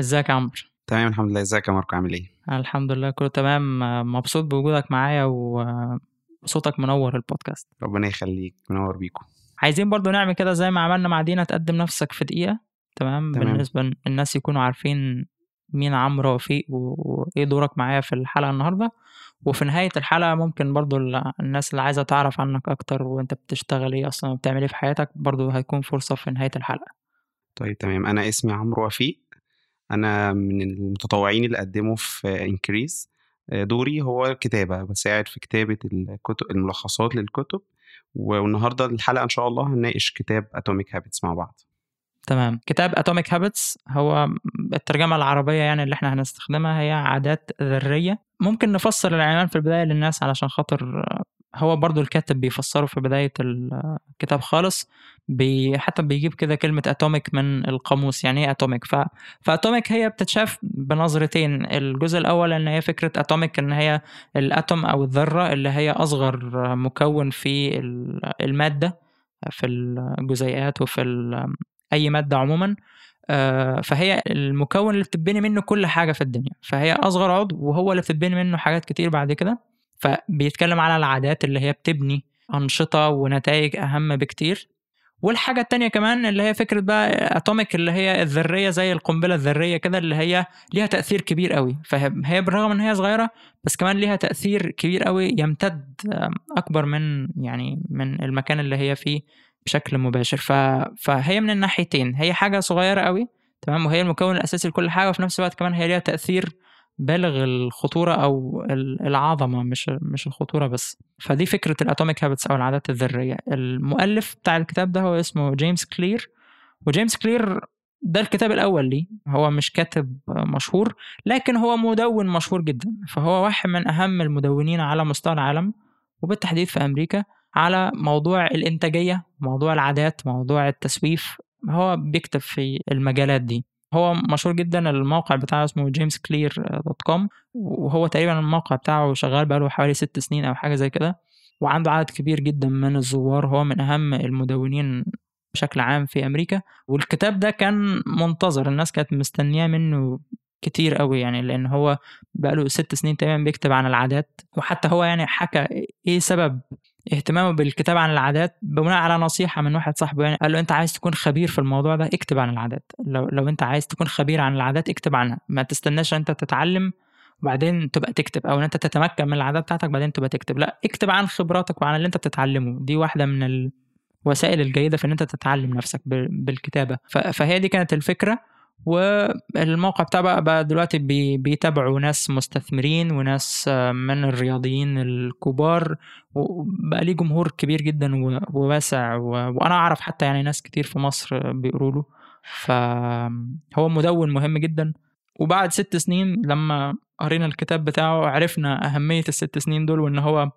ازيك يا عمرو؟ تمام الحمد لله. ازيك يا ماركو؟ عامل إيه؟ الحمد لله كله تمام. مبسوط بوجودك معايا وصوتك منور البودكاست. ربنا يخليك منور بيكم عايزين برضو نعمل كده زي ما عملنا مع دينا تقدم نفسك في دقيقة تمام, تمام. بالنسبة الناس يكونوا عارفين مين عمرو وفيق وايه دورك معايا في الحلقة النهاردة. وفي نهاية الحلقة ممكن برضو ال- الناس اللي عايزة تعرف عنك أكتر وأنت بتشتغل إيه أصلا وبتعمل إيه في حياتك برضو هيكون فرصة في نهاية الحلقة. طيب تمام. أنا اسمي عمرو وفيق. أنا من المتطوعين اللي قدموا في انكريز دوري هو الكتابة بساعد في كتابة الكتب الملخصات للكتب. والنهاردة الحلقة إن شاء الله هنناقش كتاب Atomic Habits مع بعض. تمام. كتاب Atomic Habits هو الترجمة العربية يعني اللي إحنا هنستخدمها هي عادات ذرية. ممكن نفسر العنوان في البداية للناس علشان خاطر هو برضو الكاتب بيفسره في بداية الكتاب خالص بي حتى بيجيب كده كلمة atomic من القاموس يعني إيه atomic ف... ف atomic هي بتتشاف بنظرتين الجزء الأول إن هي فكرة atomic إن هي ال atom أو الذرة اللي هي أصغر مكون في المادة في الجزيئات وفي ال... أي مادة عموما. آه، فهي المكون اللي بتتبني منه كل حاجة في الدنيا فهي أصغر عضو وهو اللي بتتبني منه حاجات كتير بعد كده. فبيتكلم على العادات اللي هي بتبني أنشطة ونتائج أهم بكتير والحاجة التانية كمان اللي هي فكرة بقى اتوميك اللي هي الذرية زي القنبلة الذرية كده اللي هي ليها تأثير كبير قوي فهي بالرغم إن هي صغيرة بس كمان ليها تأثير كبير قوي يمتد أكبر من يعني من المكان اللي هي فيه بشكل مباشر. فهي من الناحيتين هي حاجة صغيرة قوي تمام وهي المكون الأساسي لكل حاجة وفي نفس الوقت كمان هي ليها تأثير بالغ الخطورة أو العظمة مش مش الخطورة بس. فدي فكرة ال Atomic Habits أو العادات الذرية. المؤلف بتاع الكتاب ده هو اسمه جيمس كلير. وجيمس كلير ده الكتاب الأول ليه. هو مش كاتب مشهور لكن هو مدون مشهور جدا. فهو واحد من أهم المدونين على مستوى العالم. وبالتحديد في أمريكا على موضوع الإنتاجية موضوع العادات موضوع التسويف. هو بيكتب في المجالات دي. هو مشهور جدا الموقع بتاعه اسمه جيمس كلير dot com وهو تقريبا الموقع بتاعه شغال بقاله حوالي ست سنين أو حاجة زي كده. وعنده عدد كبير جدا من الزوار هو من أهم المدونين بشكل عام في أمريكا. والكتاب ده كان منتظر الناس كانت مستنياه منه كتير قوي يعني لأن هو بقاله ست سنين تقريبا بيكتب عن العادات. وحتى هو يعني حكى إيه سبب اهتمامه بالكتاب عن العادات بناء على نصيحة من واحد صاحبه. يعني قال له أنت عايز تكون خبير في الموضوع ده اكتب عن العادات. لو لو أنت عايز تكون خبير عن العادات اكتب عنها. ما تستناش أنت تتعلم وبعدين تبقى تكتب أو إن أنت تتمكن من العادات بتاعتك بعدين تبقى تكتب. لا اكتب عن خبراتك وعن اللي أنت بتتعلمه. دي واحدة من الوسائل الجيدة في إن أنت تتعلم نفسك بالكتابة. فهي دي كانت الفكرة. والموقع بتاعه بقى, دلوقتي بي بيتابعوا ناس مستثمرين وناس من الرياضيين الكبار وبقى ليه جمهور كبير جدا وواسع وأنا أعرف حتى يعني ناس كتير في مصر بيقولوا له. فهو مدون مهم جدا. وبعد ست سنين لما قرينا الكتاب بتاعه عرفنا أهمية الست سنين دول وإن هو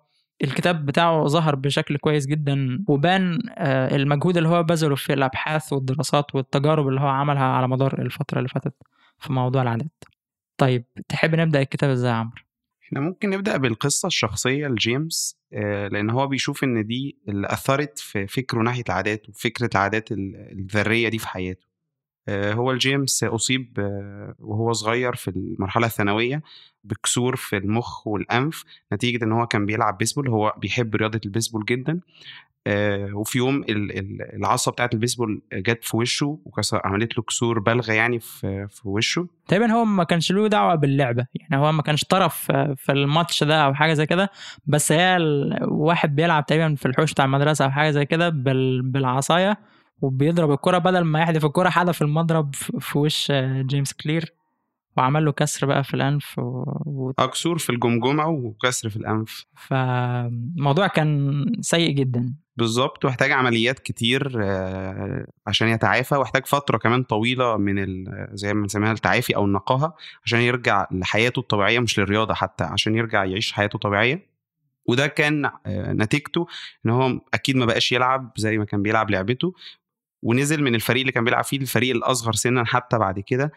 الكتاب بتاعه ظهر بشكل كويس جدا وبان آه، المجهود اللي هو بذله في الأبحاث والدراسات والتجارب اللي هو عملها على مدار الفترة اللي فاتت في موضوع العادات. طيب تحب نبدأ الكتاب إزاي يا عمرو؟ إحنا ممكن نبدأ بالقصة الشخصية لجيمس آه، لأن هو بيشوف إن دي اللي أثرت في فكره ناحية العادات وفكرة العادات الذرية دي في حياته. هو الجيمس أصيب وهو صغير في المرحلة الثانوية بكسور في المخ والأنف نتيجة إن هو كان بيلعب بيسبول هو بيحب رياضة البيسبول جدا آه، وفي يوم العصا بتاعت البيسبول جت في وشه وعملت له كسور بالغه يعني في في وشه. تقريبا هو ما كانش له دعوة باللعبة يعني هو ما كانش طرف في الماتش ده أو حاجة زي كده بس هي واحد بيلعب تقريبا في الحوش بتاع المدرسة أو حاجة زي كده بالعصاية وبيضرب الكرة بدل ما يحدف الكرة حدف المضرب في وش جيمس كلير. وعمل له كسر بقى في الأنف و... أكسور في الجمجمة وكسر في الأنف. فالموضوع كان سيء جدا. بالظبط واحتاج عمليات كتير آه، عشان يتعافى واحتاج فترة كمان طويلة من زي ما بنسميها التعافي أو النقاهة عشان يرجع لحياته الطبيعية مش للرياضة حتى عشان يرجع يعيش حياته طبيعية. وده كان آه، نتيجته إن هو أكيد ما بقاش يلعب زي ما كان بيلعب لعبته. ونزل من الفريق اللي كان بيلعب فيه الفريق الأصغر سنا حتى بعد كده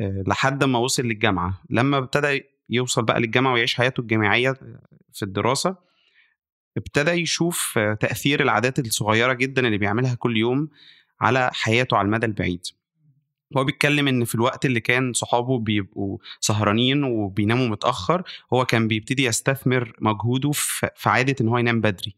آه، لحد ما وصل للجامعة. لما ابتدى يوصل بقى للجامعة ويعيش حياته الجامعية في الدراسة ابتدى يشوف آه، تأثير العادات الصغيرة جدا اللي بيعملها كل يوم على حياته على المدى البعيد. هو بيتكلم إن في الوقت اللي كان صحابه بيبقوا سهرانين وبيناموا متأخر هو كان بيبتدي يستثمر مجهوده في عادة إن هو ينام بدري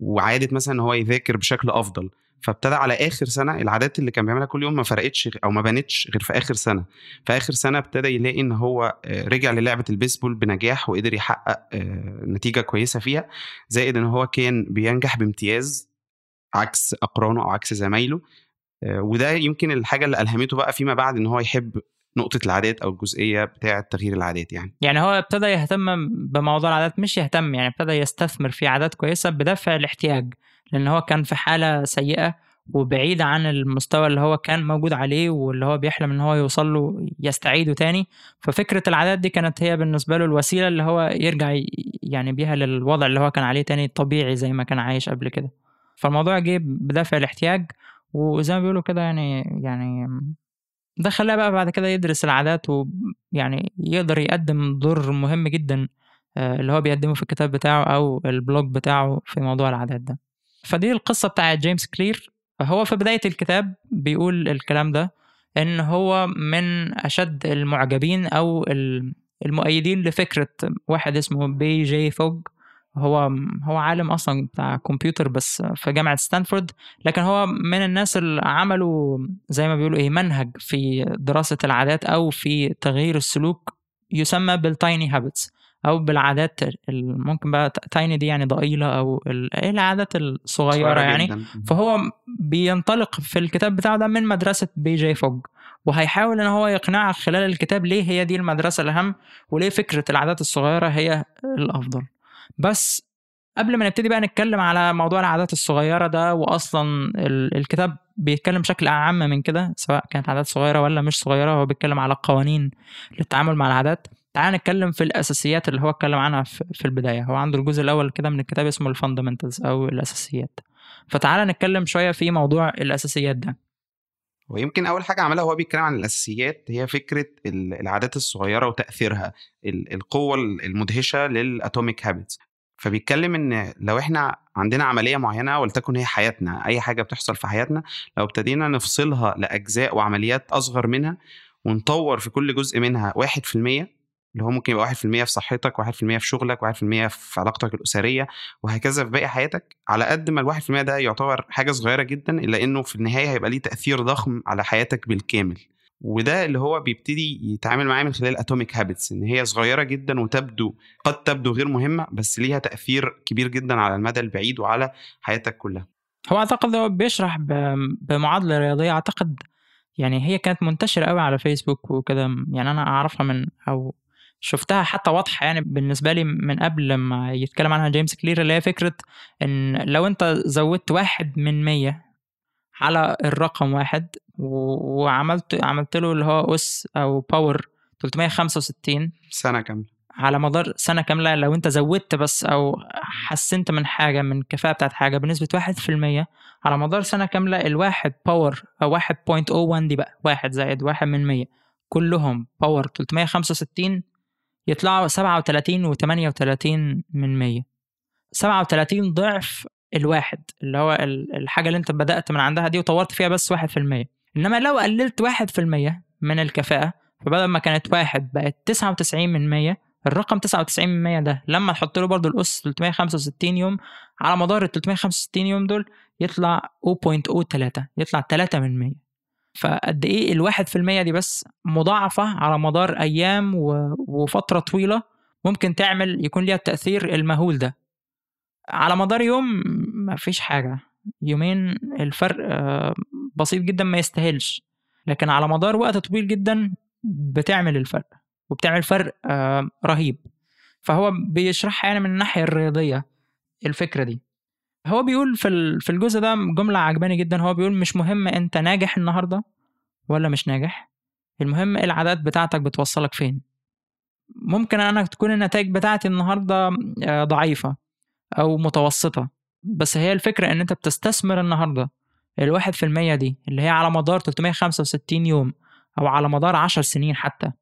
وعادة مثلا إن هو يذاكر بشكل أفضل. فابتدى على آخر سنة العادات اللي كان بيعملها كل يوم ما فرقتش أو ما بانتش غير في آخر سنة. في آخر سنة ابتدى يلاقي إن هو آه، رجع للعبة البيسبول بنجاح وقدر يحقق آه، نتيجة كويسة فيها زائد إن هو كان بينجح بامتياز عكس أقرانه أو عكس زمايله. آه، وده يمكن الحاجة اللي ألهمته بقى فيما بعد إن هو يحب نقطة العادات أو الجزئية بتاعة تغيير العادات يعني. يعني هو ابتدى يهتم بموضوع العادات مش يهتم يعني ابتدى يستثمر في عادات كويسة بدافع الاحتياج. لأن هو كان في حالة سيئة وبعيد عن المستوى اللي هو كان موجود عليه واللي هو بيحلم إن هو يوصل له يستعيده تاني. ففكرة العادات دي كانت هي بالنسبة له الوسيلة اللي هو يرجع يعني بيها للوضع اللي هو كان عليه تاني طبيعي زي ما كان عايش قبل كده. فالموضوع جه بدافع الاحتياج وزي ما بيقولوا كده يعني يعني ده خلاه بقى بعد كده يدرس العادات ويعني يقدر يقدم دور مهم جدا آه، اللي هو بيقدمه في الكتاب بتاعه أو ال blog بتاعه في موضوع العادات ده. فدي القصة بتاعت جيمس كلير. هو في بداية الكتاب بيقول الكلام ده إن هو من أشد المعجبين أو المؤيدين لفكرة واحد اسمه بي جي فوج. هو هو عالم أصلا بتاع كمبيوتر بس في جامعة ستانفورد. لكن هو من الناس اللي عملوا زي ما بيقولوا إيه منهج في دراسة العادات أو في تغيير السلوك يسمى بال tiny habits. أو بالعادات ممكن بقى tiny دي يعني ضئيلة أو إيه العادات الصغيرة يعني. جداً. فهو بينطلق في الكتاب بتاعه ده من مدرسة بي جي فوج وهيحاول إن هو يقنعك خلال الكتاب ليه هي دي المدرسة الأهم وليه فكرة العادات الصغيرة هي الأفضل. بس قبل ما نبتدي بقى نتكلم على موضوع العادات الصغيرة ده وأصلا الكتاب بيتكلم بشكل أعم من كده سواء كانت عادات صغيرة ولا مش صغيرة هو بيتكلم على قوانين للتعامل مع العادات. تعال نتكلم في الأساسيات اللي هو اتكلم عنها في البداية. هو عنده الجزء الأول كده من الكتاب اسمه الفاندمنتالز أو الأساسيات. فتعال نتكلم شوية في موضوع الأساسيات ده. ويمكن أول حاجة عملها هو بيتكلم عن الأساسيات هي فكرة العادات الصغيرة وتأثيرها القوة المدهشة للأتوميك هابتس. فبيتكلم إن لو إحنا عندنا عملية معينة ولتكن هي حياتنا أي حاجة بتحصل في حياتنا لو ابتدينا نفصلها لأجزاء وعمليات أصغر منها ونطور في كل جزء منها 1% اللي هو ممكن يبقى 1% في صحتك 1% في شغلك 1% في علاقتك الأسرية وهكذا في باقي حياتك على قد ما ال 1% ده يعتبر حاجة صغيرة جدا إلا إنه في النهاية هيبقى ليه تأثير ضخم على حياتك بالكامل. وده اللي هو بيبتدي يتعامل معاه من خلال Atomic Habits إن هي صغيرة جدا وتبدو قد تبدو غير مهمة بس ليها تأثير كبير جدا على المدى البعيد وعلى حياتك كلها. هو أعتقد هو بيشرح بمعادلة رياضية أعتقد يعني هي كانت منتشرة قوي على فيسبوك وكده يعني أنا أعرفها من أو شفتها حتى واضحة يعني بالنسبة لي من قبل لما يتكلم عنها جيمس كلير اللي هي فكرة إن لو أنت زودت واحد من مية على الرقم واحد وعملت عملت له اللي هو أس أو power 365 سنة كاملة. على مدار سنة كاملة لو أنت زودت بس أو حسنت من حاجة من الكفاءه بتاعت حاجة بنسبة 1% على مدار سنة كاملة الواحد power أو 1.01 دي بقى واحد زائد واحد من 100 كلهم power 365 يطلعوا 37 و 38 من 100 37 ضعف الواحد اللي هو الحاجة اللي انت بدأت من عندها دي وطورت فيها بس 1% انما لو قللت 1% من الكفاءة فبدل ما كانت واحد بقت 99 من 100 الرقم 99 من 100 ده لما تحط له برضه الأس 365 يوم على مدار ال 365 يوم دول يطلع 0.03 يطلع 3 من 100 فقد إيه الواحد في المية دي بس مضاعفة على مدار أيام وفترة طويلة ممكن تعمل يكون ليها التأثير المهول ده. على مدار يوم ما فيش حاجة. يومين الفرق آه، بسيط جدا ما يستاهلش. لكن على مدار وقت طويل جدا بتعمل الفرق وبتعمل فرق آه، رهيب. فهو بيشرحها يعني من الناحية الرياضية الفكرة دي. هو بيقول في في الجزء ده جملة عجباني جدا. هو بيقول مش مهم أنت ناجح النهاردة ولا مش ناجح. المهم العادات بتاعتك بتوصلك فين. ممكن أنا تكون النتائج بتاعتي النهاردة آه، ضعيفة أو متوسطة بس هي الفكرة إن أنت بتستثمر النهاردة. الواحد في المية دي اللي هي على مدار 365 يوم أو على مدار 10 سنين حتى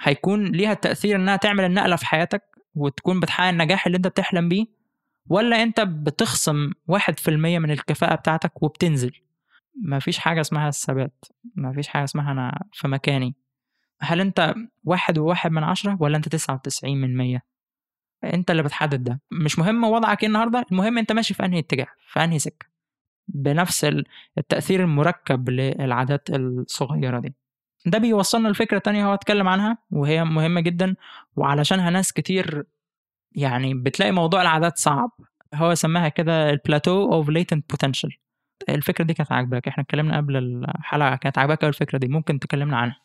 هيكون ليها التأثير إنها تعمل النقلة في حياتك وتكون بتحقق النجاح اللي أنت بتحلم بيه. ولا انت بتخصم واحد في المية من الكفاءة بتاعتك وبتنزل؟ مفيش حاجة اسمها الثبات مفيش حاجة اسمها أنا في مكاني. هل أنت واحد وواحد من عشرة ولا أنت تسعة وتسعين من مية؟ أنت اللي بتحدد ده. مش مهم وضعك إيه النهاردة المهم أنت ماشي في أنهي اتجاه في أنهي سكة. بنفس التأثير المركب للعادات الصغيرة دي. ده بيوصلنا لفكرة تانية هو اتكلم عنها وهي مهمة جدا وعلشانها ناس كتير يعني بتلاقي موضوع العادات صعب. هو سماها كده ال plateau of latent potential الفكرة دي كانت عاجباك. إحنا اتكلمنا قبل الحلقة كانت عاجباك الفكرة دي. ممكن تكلمنا عنها.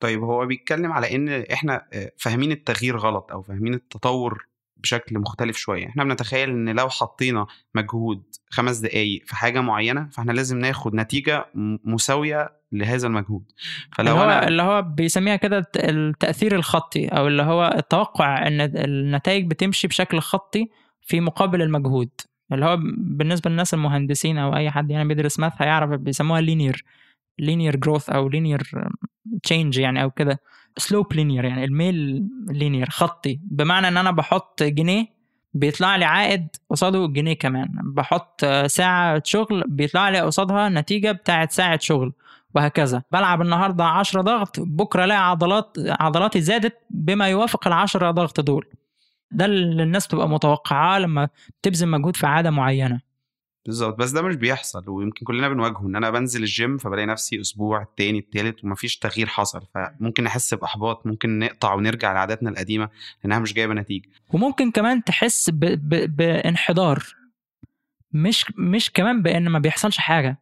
طيب هو بيتكلم على إن إحنا آه، فاهمين التغيير غلط أو فاهمين التطور بشكل مختلف شوية. إحنا بنتخيل إن لو حطينا مجهود خمس دقايق في حاجة معينة فإحنا لازم ناخد نتيجة مساوية لهذا المجهود. فلو اللي هو أنا... اللي هو بيسميها كده التأثير الخطي أو اللي هو التوقع إن النتائج بتمشي بشكل خطي في مقابل المجهود. اللي هو بالنسبة للناس المهندسين أو أي حد يعني بيدرس math هيعرف بيسموها linear linear growth أو linear change يعني أو كده. slope linear يعني الميل linear خطي. بمعنى إن أنا بحط جنيه بيطلع لي عائد قصاده جنيه كمان. بحط ساعة شغل بيطلع لي قصادها نتيجة بتاعت ساعة شغل وهكذا. بلعب النهاردة عشرة ضغط بكرة ألاقي عضلات عضلاتي زادت بما يوافق العشرة ضغط دول. ده اللي الناس تبقى متوقعاه لما تبذل مجهود في عادة معينة. بالظبط بس ده مش بيحصل ويمكن كلنا بنواجهه إن أنا بنزل الجيم فبلاقي نفسي أسبوع التاني التالت ومفيش تغيير حصل. فممكن نحس بإحباط ممكن نقطع ونرجع لعاداتنا القديمة لأنها مش جايبة نتيجة. وممكن كمان تحس ب... ب... بانحدار. مش مش كمان بإن ما بيحصلش حاجة.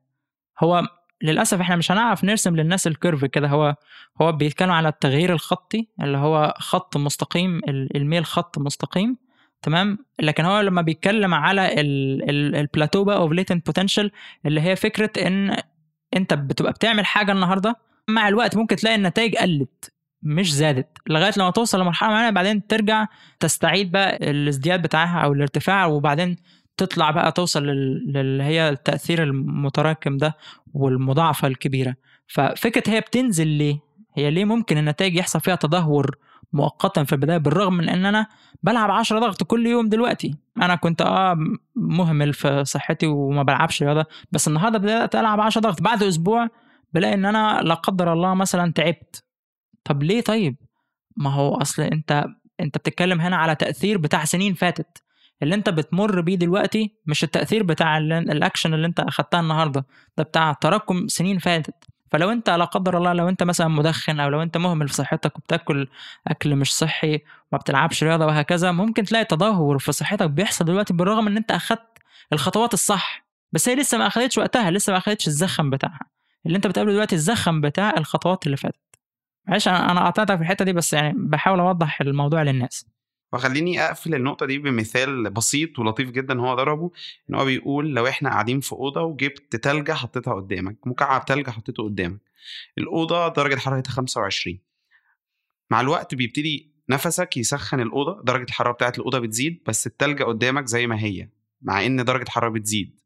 هو للأسف إحنا مش هنعرف نرسم للناس ال curve كده. هو هو بيتكلم على التغيير الخطي اللي هو خط مستقيم الميل خط مستقيم. تمام؟ لكن هو لما بيتكلم على البلاتو بقى of latent potential اللي هي فكرة إن أنت بتبقى بتعمل حاجة النهارده مع الوقت ممكن تلاقي النتائج قلت مش زادت لغاية لما توصل لمرحلة معينة بعدين ترجع تستعيد بقى الازدياد بتاعها أو الارتفاع وبعدين تطلع بقى توصل للي هي التأثير المتراكم ده والمضاعفة الكبيرة. ففكرة هي بتنزل ليه؟ هي ليه ممكن النتائج يحصل فيها تدهور مؤقتا في البداية بالرغم من إن أنا بلعب 10 ضغط كل يوم دلوقتي. أنا كنت آه مهمل في صحتي وما بلعبش رياضة بس النهارده بدأت ألعب 10 ضغط. بعد أسبوع بلاقي إن أنا لا قدر الله مثلا تعبت. طب ليه طيب؟ ما هو أصل أنت أنت بتتكلم هنا على تأثير بتاع سنين فاتت. اللي أنت بتمر بيه دلوقتي مش التأثير بتاع الأكشن اللي أنت أخدتها النهارده ده بتاع تراكم سنين فاتت. فلو انت لا قدر الله لو انت مثلا مدخن أو لو انت مهمل في صحتك وبتاكل أكل مش صحي وما بتلعبش رياضة وهكذا ممكن تلاقي تدهور في صحتك بيحصل دلوقتي بالرغم إن انت أخدت الخطوات الصح بس هي لسه ما أخدتش وقتها لسه ما أخدتش الزخم بتاعها. اللي انت بتقابله دلوقتي الزخم بتاع الخطوات اللي فاتت. معلش أنا قطعتك في الحتة دي بس يعني بحاول أوضح الموضوع للناس. وخليني أقفل النقطة دي بمثال بسيط ولطيف جدا هو ضربه إن هو بيقول لو إحنا قاعدين في أوضة وجبت تلجه حطيتها قدامك مكعب تلجه حطيته قدامك الأوضة درجة حرارتها 25 مع الوقت بيبتدي نفسك يسخن الأوضة درجة الحرارة بتاعت الأوضة بتزيد بس التلجه قدامك زي ما هي مع إن درجة الحرارة بتزيد.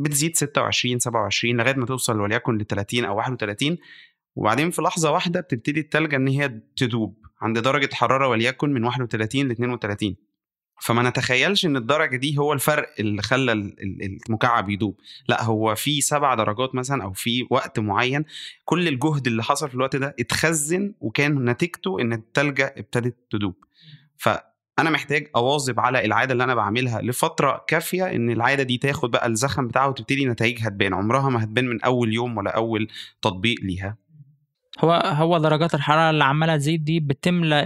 بتزيد 26 27 لغاية ما توصل وليكن ل 30 أو 31 وبعدين في لحظة واحدة بتبتدي التلجه إن هي تدوب عند درجة حرارة وليكن من 31 ل 32 فما نتخيلش إن الدرجة دي هو الفرق اللي خلى المكعب يدوب. لا هو في سبع درجات مثلا أو في وقت معين كل الجهد اللي حصل في الوقت ده اتخزن وكان نتيجته إن التلجه ابتدت تدوب. فأنا محتاج أواظب على العادة اللي أنا بعملها لفترة كافية إن العادة دي تاخد بقى الزخم بتاعها وتبتدي نتائجها تبان عمرها ما هتبان من أول يوم ولا أول تطبيق ليها. هو هو درجات الحرارة اللي عمالة تزيد دي بتملى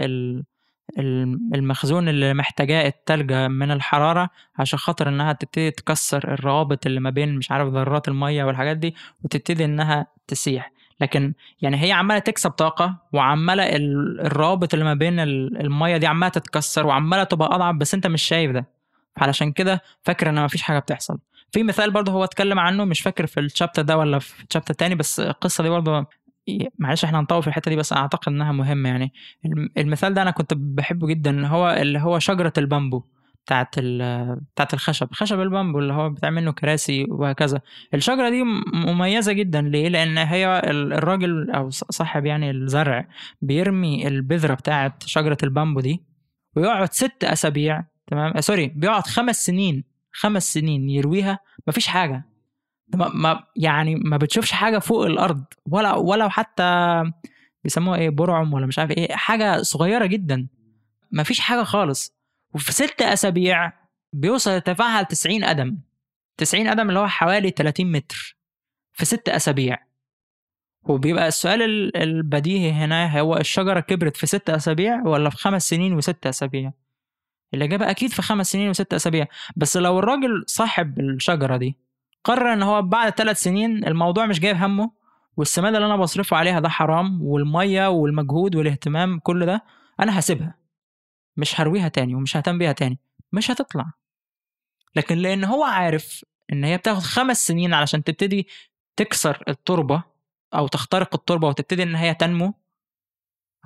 المخزون اللي محتاجاه التلجة من الحرارة عشان خاطر إنها تبتدي تكسر الروابط اللي ما بين مش عارف ذرات المية والحاجات دي وتبتدي إنها تسيح. لكن يعني هي عمالة تكسب طاقة وعمالة الروابط اللي ما بين المية دي عمالة تتكسر وعمالة تبقى أضعف بس أنت مش شايف ده. علشان كده فاكر إن مفيش حاجة بتحصل. في مثال برضه هو اتكلم عنه مش فاكر في الشابتر ده ولا في الشابتر التاني بس القصة دي برضه معلش إحنا هنطول في الحتة دي بس أعتقد إنها مهمة يعني. المثال ده أنا كنت بحبه جدا هو اللي هو شجرة البامبو بتاعت بتاعت الخشب. خشب البامبو اللي هو بتعمل منه كراسي وهكذا. الشجرة دي مميزة جدا. ليه؟ لأن هي الراجل أو صاحب يعني الزرع بيرمي البذرة بتاعت شجرة البامبو دي ويقعد ست أسابيع تمام؟ sorry بيقعد خمس سنين خمس سنين يرويها مفيش حاجة. ما ما يعني ما بتشوفش حاجة فوق الأرض ولا ولا حتى بيسموها إيه برعم ولا مش عارف إيه حاجة صغيرة جدا. ما فيش حاجة خالص. وفي ست أسابيع بيوصل ارتفاعها ل 90 قدم. 90 قدم اللي هو حوالي 30 متر في ست أسابيع. وبيبقى السؤال ال- البديهي هنا هو الشجرة كبرت في ست أسابيع ولا في خمس سنين وست أسابيع؟ الإجابة أكيد في خمس سنين وست أسابيع. بس لو الراجل صاحب الشجرة دي قرر إن هو بعد ثلاث سنين الموضوع مش جايب همه والسماد اللي أنا بصرفه عليها ده حرام والمية والمجهود والاهتمام كل ده أنا هسيبها. مش هرويها تاني ومش ههتم بيها تاني. مش هتطلع. لكن لأن هو عارف إن هي بتاخد خمس سنين علشان تبتدي تكسر التربة أو تخترق التربة وتبتدي إن هي تنمو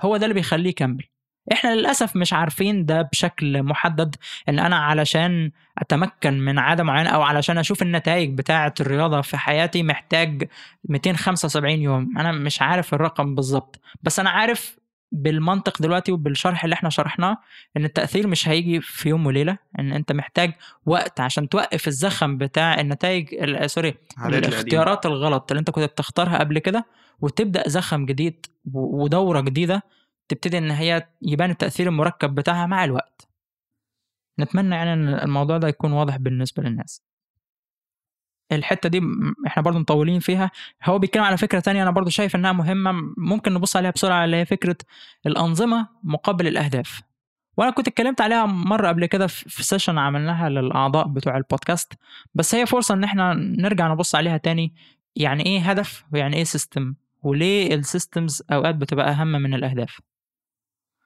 هو ده اللي بيخليه يكمل. إحنا للأسف مش عارفين ده بشكل محدد إن أنا علشان أتمكن من عادة معينة أو علشان أشوف النتائج بتاعة الرياضة في حياتي محتاج 275 يوم أنا مش عارف الرقم بالظبط بس أنا عارف بالمنطق دلوقتي وبالشرح اللي إحنا شرحناه إن التأثير مش هيجي في يوم وليلة إن أنت محتاج وقت عشان توقف الزخم بتاع النتائج ال- سوري. الاختيارات الغلط اللي أنت كنت بتختارها قبل كده وتبدأ زخم جديد ودورة جديدة تبتدي إن هي يبان التأثير المركب بتاعها مع الوقت. نتمنى يعني إن الموضوع ده يكون واضح بالنسبة للناس. الحتة دي إحنا برضو مطولين فيها. هو بيتكلم على فكرة تانية أنا برضو شايف إنها مهمة. ممكن نبص عليها بسرعة اللي هي فكرة الأنظمة مقابل الأهداف. وأنا كنت اتكلمت عليها مرة قبل كده في سيشن عملناها للأعضاء بتوع البودكاست بس هي فرصة إن إحنا نرجع نبص عليها تاني. يعني إيه هدف؟ ويعني إيه system وليه ال systems أوقات بتبقى أهم من الأهداف؟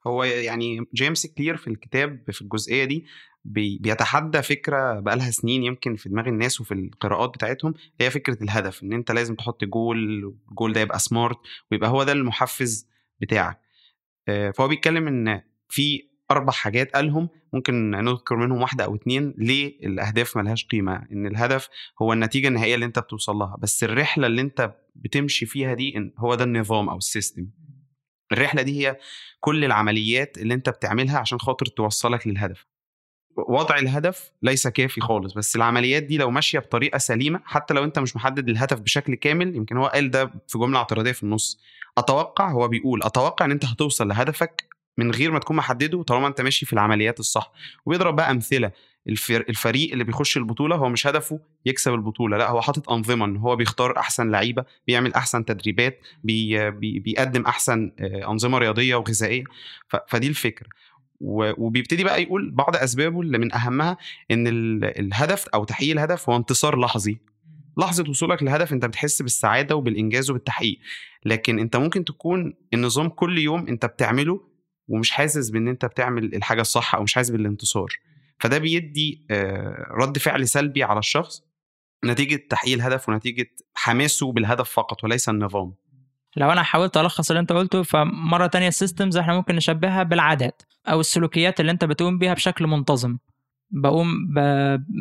هو يعني جيمس كلير في الكتاب في الجزئية دي بي- بيتحدى فكرة بقالها سنين يمكن في دماغ الناس وفي القراءات بتاعتهم هي فكرة الهدف إن أنت لازم تحط goal ال goal ده يبقى smart ويبقى هو ده المحفز بتاعك. آه، فهو بيتكلم إن في أربع حاجات قالهم ممكن نذكر منهم واحدة أو اتنين ليه الأهداف ملهاش قيمة. إن الهدف هو النتيجة النهائية اللي أنت بتوصل لها بس الرحلة اللي أنت بتمشي فيها دي هو ده النظام أو ال system الرحلة دي هي كل العمليات اللي أنت بتعملها عشان خاطر توصلك للهدف. وضع الهدف ليس كافي خالص بس العمليات دي لو ماشية بطريقة سليمة حتى لو أنت مش محدد الهدف بشكل كامل يمكن هو قال ده في جملة اعتراضية في النص. أتوقع هو بيقول أتوقع إن أنت هتوصل لهدفك من غير ما تكون محدده طالما أنت ماشي في العمليات الصح. وبيضرب بقى أمثلة الفريق اللي بيخش البطولة هو مش هدفه يكسب البطولة لأ هو حاطط أنظمة إن هو بيختار أحسن لعيبة بيعمل أحسن تدريبات بي بي بيقدم أحسن آه، أنظمة رياضية وغذائية. فدي الفكرة. وبيبتدي بقى يقول بعض أسبابه اللي من أهمها إن ال- الهدف أو تحقيق الهدف هو انتصار لحظي. لحظة وصولك للهدف أنت بتحس بالسعادة وبالإنجاز وبالتحقيق. لكن أنت ممكن تكون النظام كل يوم أنت بتعمله ومش حاسس بإن أنت بتعمل الحاجة الصح أو مش حاسس بالانتصار. فده بيدي آه، رد فعل سلبي على الشخص نتيجة تحقيق الهدف ونتيجة حماسه بالهدف فقط وليس النظام. لو أنا حاولت ألخص اللي أنت قلته فمرة تانية السيستمز إحنا ممكن نشبهها بالعادات أو السلوكيات اللي أنت بتقوم بيها بشكل منتظم. بقوم ب...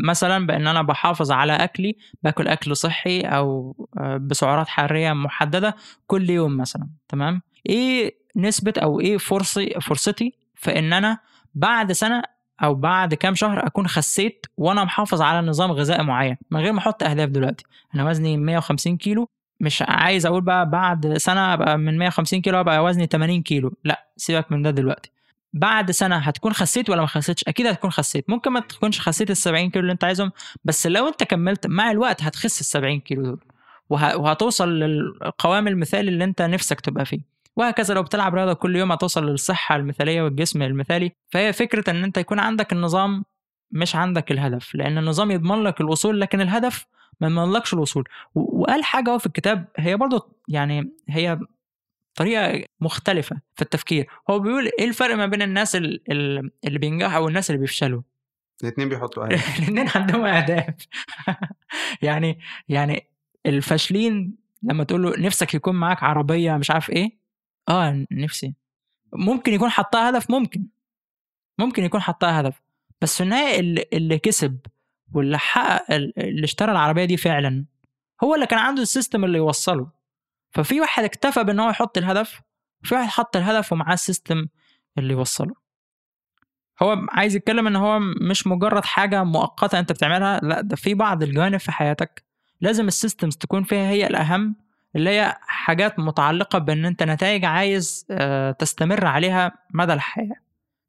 مثلا بإن أنا بحافظ على أكلي باكل أكل صحي أو آه، بسعرات حرارية محددة كل يوم مثلا تمام؟ إيه نسبة أو إيه فرصي فرصتي في إن أنا بعد سنة أو بعد كام شهر أكون خسيت وأنا محافظ على نظام غذائي معين من غير ما أحط أهداف دلوقتي. أنا وزني 150 كيلو مش عايز أقول بقى بعد سنة أبقى من 150 كيلو أبقى وزني 80 كيلو لأ سيبك من ده دلوقتي. بعد سنة هتكون خسيت ولا ما خسيتش؟ أكيد هتكون خسيت. ممكن ما تكونش خسيت ال 70 كيلو اللي أنت عايزهم بس لو أنت كملت مع الوقت هتخس ال 70 كيلو دول وه... وهتوصل للقوام المثالي اللي أنت نفسك تبقى فيه. وهكذا لو بتلعب رياضة كل يوم هتوصل للصحة المثالية والجسم المثالي. فهي فكرة إن أنت يكون عندك النظام مش عندك الهدف لأن النظام يضمن لك الوصول لكن الهدف ما يضمنلكش الوصول. وقال حاجة هو في الكتاب هي برضه يعني هي طريقة مختلفة في التفكير. هو بيقول إيه الفرق ما بين الناس ال- ال- اللي بينجحوا والناس اللي بيفشلوا؟ الاثنين بيحطوا أهداف. الاثنين عندهم أهداف. يعني يعني الفاشلين لما تقول له نفسك يكون معاك عربية مش عارف إيه آه نفسي. ممكن يكون حطها هدف ممكن. ممكن يكون حطها هدف. بس في النهاية اللي, اللي كسب واللي حقق ال- اللي اشترى العربية دي فعلا هو اللي كان عنده ال system اللي يوصله. ففي واحد اكتفى بإن هو يحط الهدف وفي واحد حط الهدف ومعاه ال system اللي يوصله. هو عايز يتكلم إن هو مش مجرد حاجة مؤقتة أنت بتعملها لأ ده في بعض الجوانب في حياتك لازم ال systems تكون فيها هي الأهم اللي هي حاجات متعلقة بإن أنت نتائج عايز آه، تستمر عليها مدى الحياة.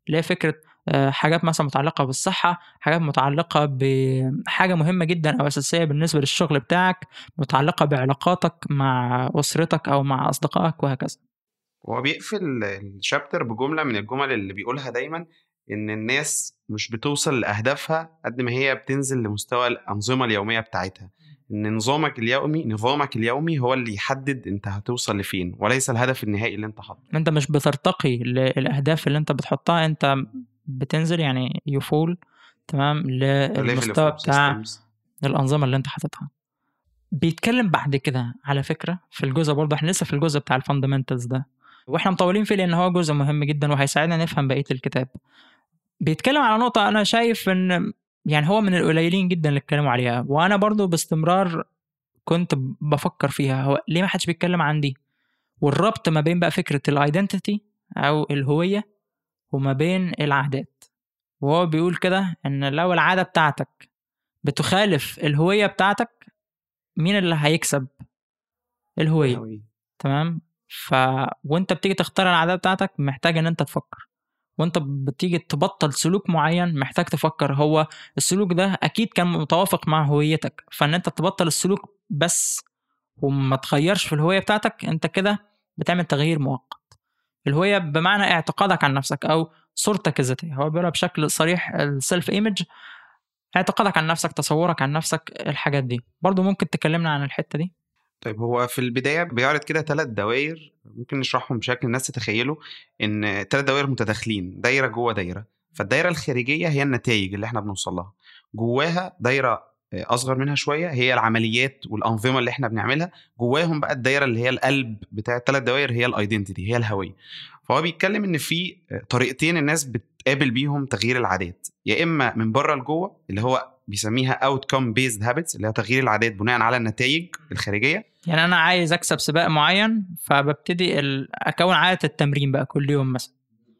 اللي هي فكرة آه، حاجات مثلا متعلقة بالصحة حاجات متعلقة بحاجه مهمة جدا أو أساسية بالنسبة للشغل بتاعك متعلقة بعلاقاتك مع أسرتك أو مع أصدقائك وهكذا. هو بيقفل الشابتر بجملة من الجمل اللي بيقولها دايما إن الناس مش بتوصل لأهدافها قد ما هي بتنزل لمستوى الأنظمة اليومية بتاعتها. إن نظامك اليومي نظامك اليومي هو اللي يحدد أنت هتوصل لفين وليس الهدف النهائي اللي أنت حاطه. أنت مش بترتقي للأهداف اللي أنت بتحطها أنت بتنزل يعني يفول تمام للمستوى بتاع الأنظمة اللي أنت حاططها. بيتكلم بعد كده على فكرة في الجزء برضه إحنا لسه في الجزء بتاع ال fundamentals ده. وإحنا مطولين فيه لأن هو جزء مهم جدا وهيساعدنا نفهم بقية الكتاب. بيتكلم على نقطة أنا شايف إن يعني هو من القليلين جدا اللي اتكلموا عليها. وأنا برضو باستمرار كنت بفكر فيها. هو ليه ما حدش بيتكلم عن دي؟ والربط ما بين بقى فكرة ال identity أو الهوية وما بين العادات. وهو بيقول كده إن لو العادة بتاعتك بتخالف الهوية بتاعتك مين اللي هيكسب؟ الهوية. تمام؟ ف وأنت بتيجي تختار العادات بتاعتك محتاج إن أنت تفكر. وانت بتيجي تبطل سلوك معين محتاج تفكر هو السلوك ده أكيد كان متوافق مع هويتك. فإن أنت تبطل السلوك بس وما تغيرش في الهوية بتاعتك أنت كده بتعمل تغيير مؤقت. الهوية بمعنى اعتقادك عن نفسك أو صورتك الذاتية هو بيقولها بشكل صريح السيلف ايمج اعتقادك عن نفسك تصورك عن نفسك الحاجات دي. برضو ممكن تكلمنا عن الحتة دي؟ طيب هو في البداية بيعرض كده ثلاث دوائر ممكن نشرحهم بشكل الناس تتخيله إن ثلاث دوائر متداخلين دايرة جوه دايرة فالدايرة الخارجية هي النتائج اللي إحنا بنوصل لها جواها دايرة أصغر منها شوية هي العمليات والأنظمة اللي إحنا بنعملها جواهم بقى الدايرة اللي هي القلب بتاع الثلاث دوائر هي ال identity هي الهوية فهو بيتكلم إن في طريقتين الناس بتقابل بيهم تغيير العادات يا إما من بره لجوه اللي هو بيسميها outcome based habits اللي هي تغيير العادات بناء على النتائج الخارجية. يعني أنا عايز أكسب سباق معين فببتدي أكون عادة التمرين بقى كل يوم مثلا.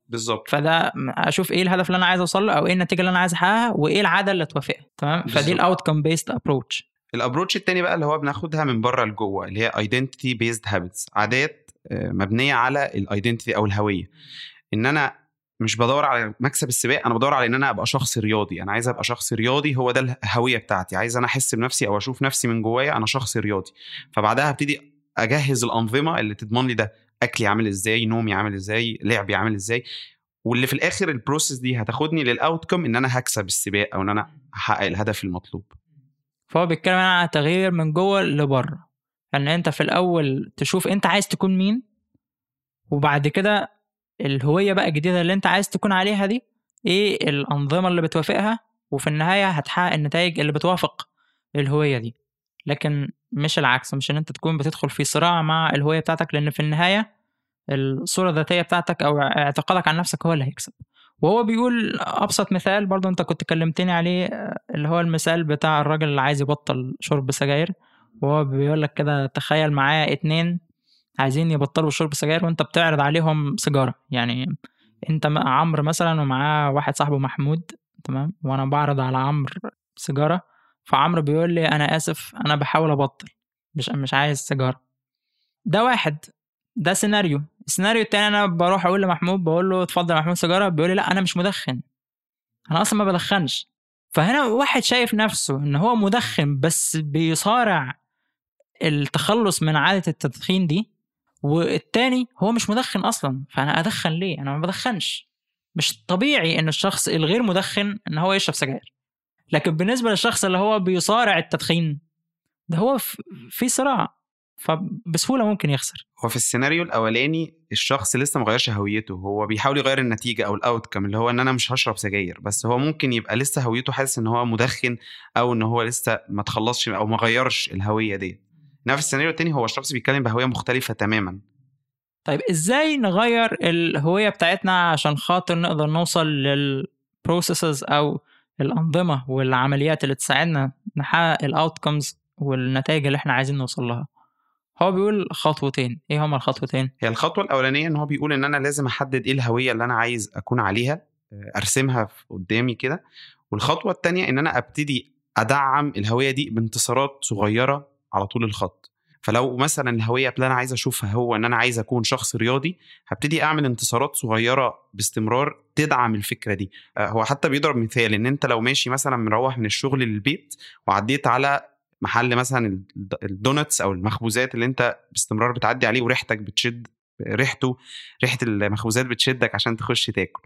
بالظبط. فده أشوف إيه الهدف اللي أنا عايز أوصل له أو إيه النتيجة اللي أنا عايز أحققها وإيه العادة اللي توافقها. تمام؟ فدي ال outcome based approach ال approach التاني بقى اللي هو بناخدها من بره لجوه اللي هي identity based habits عادات آه، مبنية على ال identity أو الهوية. إن أنا مش بدور على مكسب السباق أنا بدور على إن أنا أبقى شخص رياضي. أنا عايز أبقى شخص رياضي هو ده الهوية بتاعتي. عايز أنا أحس بنفسي أو أشوف نفسي من جوايا أنا شخص رياضي. فبعدها هبتدي أجهز الأنظمة اللي تضمن لي ده أكلي عامل إزاي نومي عامل إزاي لعبي عامل إزاي. واللي في الآخر ال process دي هتاخدني لل outcome إن أنا هكسب السباق أو إن أنا هحقق الهدف المطلوب. فهو بيتكلم عن تغيير من جوه لبره. ان أنت في الأول تشوف أنت عايز تكون مين وبعد كده الهوية بقى الجديدة اللي أنت عايز تكون عليها دي إيه الأنظمة اللي بتوافقها وفي النهاية هتحقق النتائج اللي بتوافق الهوية دي. لكن مش العكس مش إن أنت تكون بتدخل في صراع مع الهوية بتاعتك لأن في النهاية الصورة الذاتية بتاعتك أو اعتقادك عن نفسك هو اللي هيكسب. وهو بيقول أبسط مثال برضو أنت كنت كلمتني عليه اللي هو المثال بتاع الراجل اللي عايز يبطل شرب سجاير وهو بيقول لك كده تخيل معايا اتنين عايزين يبطلوا شرب سجاير وانت بتعرض عليهم سيجارة. يعني انت عمرو مثلا ومعاه واحد صاحبه محمود تمام؟ وأنا بعرض على عمرو سيجارة فعمرو بيقول لي أنا آسف أنا بحاول أبطل مش مش عايز سيجارة. ده واحد ده سيناريو. السيناريو التاني أنا بروح أقول لمحمود بقول له اتفضل يا محمود سيجارة بيقول لي لا أنا مش مدخن. أنا أصلا ما بدخنش. فهنا واحد شايف نفسه إن هو مدخن بس بيصارع التخلص من عادة التدخين دي والتاني هو مش مدخن أصلا. فأنا أدخن ليه؟ أنا ما بدخنش. مش طبيعي إن الشخص الغير مدخن إن هو يشرب سجاير. لكن بالنسبة للشخص اللي هو بيصارع التدخين ده هو في صراع. فبسهولة ممكن يخسر. هو في السيناريو الأولاني الشخص لسه ما غيرش هويته. هو بيحاول يغير النتيجة أو الاوت كم اللي هو إن أنا مش هشرب سجاير. بس هو ممكن يبقى لسه هويته حاسس إن هو مدخن أو إن هو لسه ما تخلصش أو ما غيرش الهوية دي نفس السيناريو التاني هو الشخص بيتكلم بهوية مختلفة تماما. طيب إزاي نغير الهوية بتاعتنا عشان خاطر نقدر نوصل لل processes أو الأنظمة والعمليات اللي تساعدنا نحقق ال outcomes والنتائج اللي إحنا عايزين نوصل لها؟ هو بيقول خطوتين. إيه هما الخطوتين؟ هي الخطوة الأولانية إن هو بيقول إن أنا لازم أحدد إيه الهوية اللي أنا عايز أكون عليها أرسمها قدامي كده. والخطوة الثانية إن أنا أبتدي أدعم الهوية دي بانتصارات صغيرة على طول الخط. فلو مثلا الهوية اللي أنا عايز أشوفها هو إن أنا عايز أكون شخص رياضي هبتدي أعمل انتصارات صغيرة باستمرار تدعم الفكرة دي. آه، هو حتى بيضرب مثال إن أنت لو ماشي مثلا مروح من الشغل للبيت وعديت على محل مثلا ال donuts أو المخبوزات اللي أنت باستمرار بتعدي عليه وريحتك بتشد ريحته ريحة المخبوزات بتشدك عشان تخش تاكل.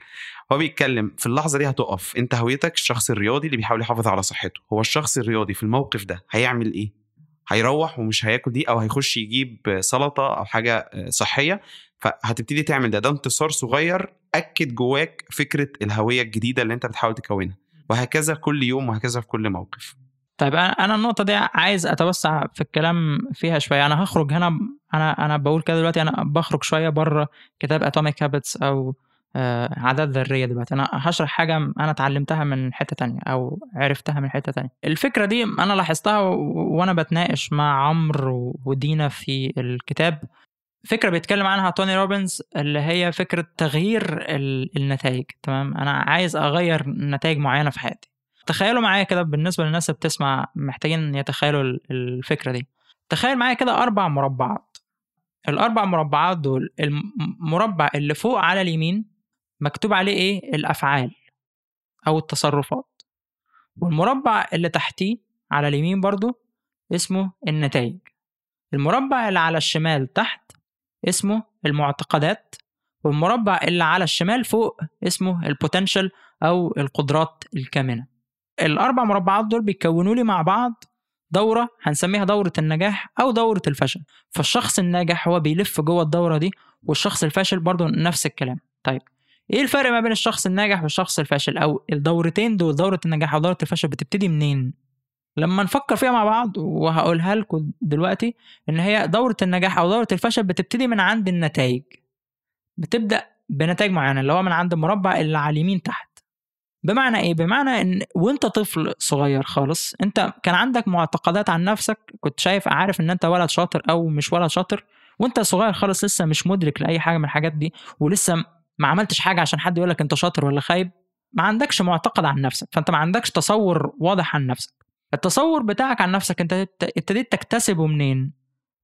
هو بيتكلم في اللحظة دي هتقف. أنت هويتك الشخص الرياضي اللي بيحاول يحافظ على صحته. هو الشخص الرياضي في الموقف ده هيعمل إيه؟ هيروح ومش هياكل دي أو هيخش يجيب سلطة أو حاجة صحية فهتبتدي تعمل ده. ده انتصار صغير أكد جواك فكرة الهوية الجديدة اللي أنت بتحاول تكونها. وهكذا كل يوم وهكذا في كل موقف. طيب أنا النقطة دي عايز أتوسع في الكلام فيها شوية. أنا هخرج هنا أنا أنا بقول كده دلوقتي أنا بخرج شوية بره كتاب Atomic Habits أو عادات ذريه دلوقتي. أنا هشرح حاجة أنا اتعلمتها من حتة تانية أو عرفتها من حتة تانية. الفكرة دي أنا لاحظتها وأنا بتناقش مع عمرو ودينا في الكتاب. فكرة بيتكلم عنها توني روبنز اللي هي فكرة تغيير النتائج تمام؟ أنا عايز أغير نتائج معينة في حياتي. تخيلوا معايا كده بالنسبة للناس اللي بتسمع محتاجين يتخيلوا الفكرة دي. تخيل معايا كده أربع مربعات. الأربع مربعات دول المربع اللي فوق على اليمين مكتوب عليه إيه؟ الأفعال أو التصرفات. والمربع اللي تحتيه على اليمين برضو اسمه النتائج. المربع اللي على الشمال تحت اسمه المعتقدات. والمربع اللي على الشمال فوق اسمه البوتنشال أو القدرات الكامنة. الأربع مربعات دول بيكونوا لي مع بعض دورة هنسميها دورة النجاح أو دورة الفشل. فالشخص الناجح هو بيلف جوه الدورة دي والشخص الفاشل برضه نفس الكلام. طيب إيه الفرق ما بين الشخص الناجح والشخص الفاشل؟ أو الدورتين دول دورة النجاح ودوره الفشل بتبتدي منين؟ لما نفكر فيها مع بعض وهقولها لكم دلوقتي إن هي دورة النجاح أو دورة الفشل بتبتدي من عند النتائج. بتبدأ بنتائج معينة اللي هو من عند المربع اللي على اليمين تحت. بمعنى إيه؟ بمعنى إن وأنت طفل صغير خالص أنت كان عندك معتقدات عن نفسك كنت شايف عارف إن أنت ولد شاطر أو مش ولد شاطر وأنت صغير خالص لسه مش مدرك لأي حاجة من الحاجات دي ولسه ما عملتش حاجة عشان حد يقول لك أنت شاطر ولا خايب ما عندكش معتقد عن نفسك فأنت ما عندكش تصور واضح عن نفسك. التصور بتاعك عن نفسك أنت ابتديت تكتسبه منين؟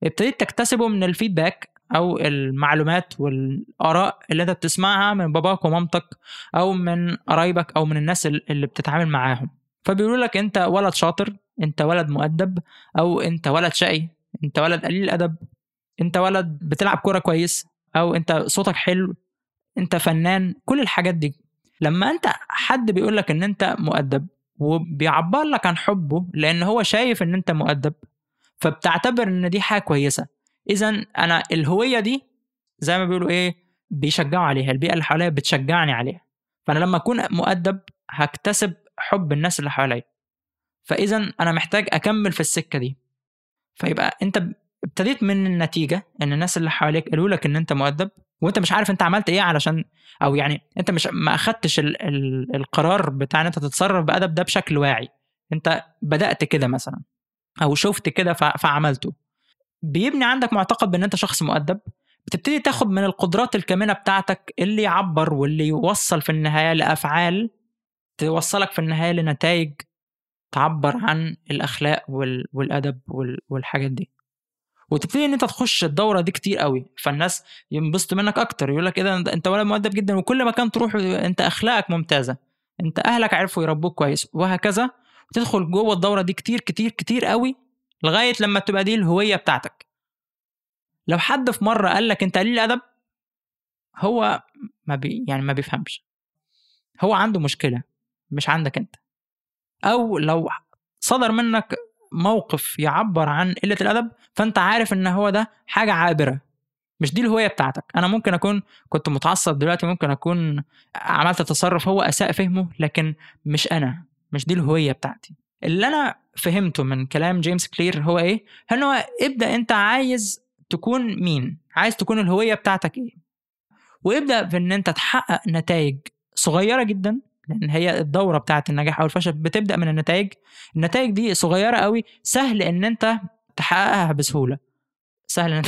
ابتديت تكتسبه من الفيدباك أو المعلومات والآراء اللي أنت بتسمعها من باباك ومامتك أو من قرايبك أو من الناس اللي بتتعامل معاهم. فبيقولوا لك أنت ولد شاطر أنت ولد مؤدب أو أنت ولد شقي أنت ولد قليل الأدب أنت ولد بتلعب كورة كويس أو أنت صوتك حلو انت فنان كل الحاجات دي. لما انت حد بيقول لك ان انت مؤدب وبيعبر لك عن حبه لأن هو شايف ان انت مؤدب فبتعتبر إن دي حاجة كويسة. إذا أنا الهوية دي زي ما بيقولوا إيه بيشجعوا عليها البيئة اللي حواليا بتشجعني عليها. فأنا لما أكون مؤدب هكتسب حب الناس اللي حواليا. فإذا أنا محتاج أكمل في السكة دي. فيبقى أنت ابتديت من النتيجة إن الناس اللي حواليك قالوا لك إن أنت مؤدب وانت مش عارف انت عملت إيه علشان أو يعني انت مش ما اخدتش ال ال القرار بتاع ان انت تتصرف بأدب ده بشكل واعي. انت بدأت كده مثلا أو شفت كده فعملته. بيبني عندك معتقد بأن انت شخص مؤدب. بتبتدي تاخد من القدرات الكامنة بتاعتك اللي يعبر واللي يوصل في النهاية لأفعال توصلك في النهاية لنتائج تعبر عن الأخلاق والأدب والحاجات دي. وتبتدي إن أنت تخش الدورة دي كتير قوي. فالناس ينبسطوا منك أكتر. يقول لك إيه ده أنت ولد مؤدب جدا وكل مكان تروح أنت أخلاقك ممتازة. أنت أهلك عرفوا يربوك كويس وهكذا. وتدخل جوه الدورة دي كتير كتير كتير قوي لغاية لما تبقى دي الهوية بتاعتك. لو حد في مرة قال لك أنت قليل ادب هو ما بي يعني ما بيفهمش. هو عنده مشكلة مش عندك أنت. أو لو صدر منك موقف يعبر عن قلة الأدب فأنت عارف إن هو ده حاجة عابرة مش دي الهويه بتاعتك. أنا ممكن أكون كنت متعصب دلوقتي ممكن أكون عملت تصرف هو أساء فهمه لكن مش أنا مش دي الهويه بتاعتي. اللي أنا فهمته من كلام جيمس كلير هو إيه؟ إن هو ابدأ أنت عايز تكون مين؟ عايز تكون الهويه بتاعتك إيه؟ وابدأ في ان أنت تحقق نتائج صغيرة جدا لأن هي الدورة بتاعه النجاح أو الفشل بتبدأ من النتائج. النتائج دي صغيرة قوي. سهل إن أنت تحققها بسهولة. سهل إن أنت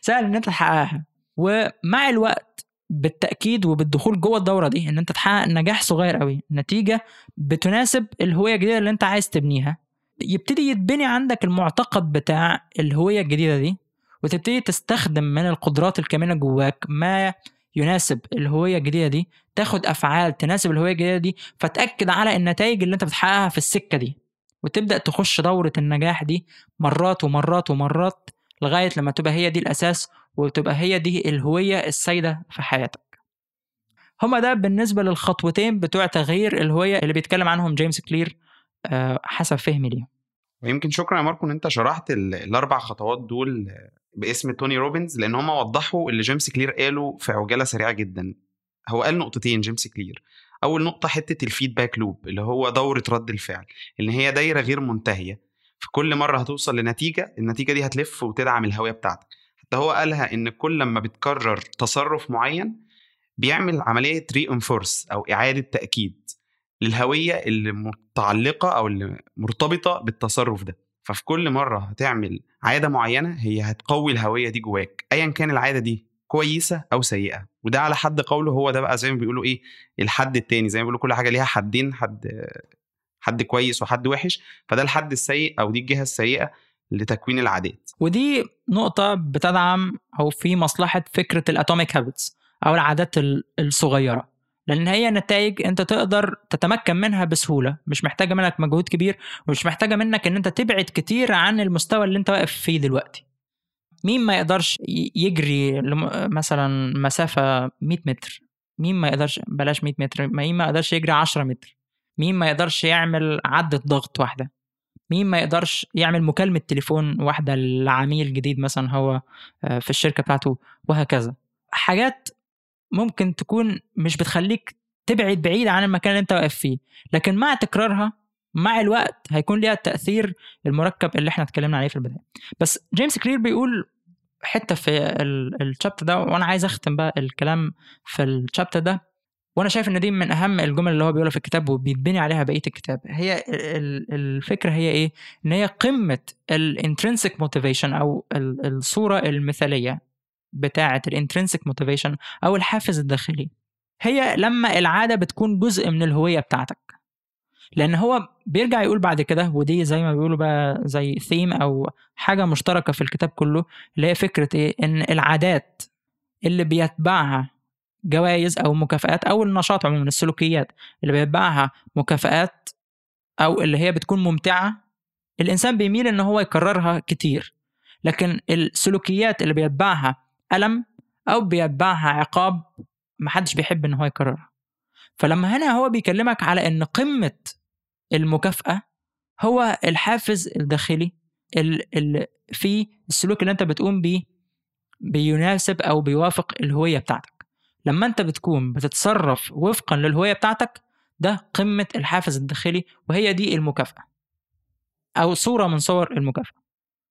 سهل إن أنت تحققها. ومع الوقت بالتأكيد وبالدخول جوه الدورة دي إن أنت تحقق نجاح صغير قوي. نتيجة بتناسب الهوية الجديدة اللي أنت عايز تبنيها. يبتدي يتبني عندك المعتقد بتاع الهوية الجديدة دي وتبتدي تستخدم من القدرات الكامنه جواك. ما يناسب الهوية الجديدة دي تاخد أفعال تناسب الهوية الجديدة دي فتأكد على النتائج اللي أنت بتحققها في السكة دي. وتبدأ تخش دورة النجاح دي مرات ومرات ومرات لغاية لما تبقى هي دي الأساس وتبقى هي دي الهوية السائده في حياتك. هما ده بالنسبة للخطوتين بتوع تغيير الهوية اللي بيتكلم عنهم جيمس كلير آه، حسب فهمي ليهم. ويمكن شكرا يا ماركو إن أنت شرحت الأربع خطوات دول باسم Tony Robbins لأن هم وضحوا اللي جيمس كلير قاله في عجالة سريعة جدا. هو قال نقطتين جيمس كلير. أول نقطة حتة ال feedback loop اللي هو دورة رد الفعل إن هي دايرة غير منتهية. في كل مرة هتوصل لنتيجة النتيجة دي هتلف وتدعم الهوية بتاعتك. حتى هو قالها إن كل لما بتكرر تصرف معين بيعمل عملية re أو إعادة تأكيد. للهوية اللي متعلقة أو اللي مرتبطة بالتصرف ده. ففي كل مرة هتعمل عادة معينة هي هتقوي الهوية دي جواك ايا كان العادة دي كويسة أو سيئة. وده على حد قوله هو ده بقى زي ما بيقولوا إيه الحد التاني. زي ما بيقولوا كل حاجة ليها حدين حد حد كويس وحد وحش. فده الحد السيء أو دي الجهة السيئة لتكوين العادات. ودي نقطة بتدعم أو في مصلحة فكرة الأتوميك هابتس أو العادات الصغيرة. لأن هي نتائج أنت تقدر تتمكن منها بسهولة مش محتاجة منك مجهود كبير ومش محتاجة منك إن أنت تبعد كتير عن المستوى اللي أنت واقف فيه دلوقتي. مين ما يقدرش يجري مثلا مسافة 100 متر مين ما يقدرش بلاش 100 متر مين ما يقدرش يجري 10 متر مين ما يقدرش يعمل عدة ضغط واحدة مين ما يقدرش يعمل مكالمة تليفون واحدة لعميل جديد مثلا هو آه، في الشركة بتاعته وهكذا. حاجات ممكن تكون مش بتخليك تبعد بعيد عن المكان اللي انت واقف فيه. لكن مع تكرارها مع الوقت هيكون ليها التاثير المركب اللي إحنا اتكلمنا عليه في البداية. بس جيمس كلير بيقول حتة في الشابتر ده وأنا عايز أختم بقى الكلام في الشابتر ده. وأنا شايف إن دي من أهم الجمل اللي هو بيقولها في الكتاب وبيتبني عليها بقية الكتاب. هي الفكرة هي إيه؟ إن هي قمة ال intrinsic motivation أو الصورة المثالية. بتاعة ال intrinsic motivation أو الحافز الداخلي. هي لما العادة بتكون جزء من الهوية بتاعتك. لأن هو بيرجع يقول بعد كده ودي زي ما بيقولوا بقى زي ثيم أو حاجة مشتركة في الكتاب كله اللي هي فكرة إيه؟ إن العادات اللي بيتبعها جوائز أو مكافآت أو النشاط عموما السلوكيات اللي بيتبعها مكافآت أو اللي هي بتكون ممتعة الإنسان بيميل إن هو يكررها كتير. لكن السلوكيات اللي بيتبعها ألم أو بيتبعها عقاب محدش بيحب إن هو يكررها. فلما هنا هو بيكلمك على إن قمة المكافأة هو الحافز الداخلي اللي في السلوك اللي أنت بتقوم بيه بيناسب أو بيوافق الهوية بتاعتك. لما أنت بتكون بتتصرف وفقا للهوية بتاعتك ده قمة الحافز الداخلي وهي دي المكافأة أو صورة من صور المكافأة.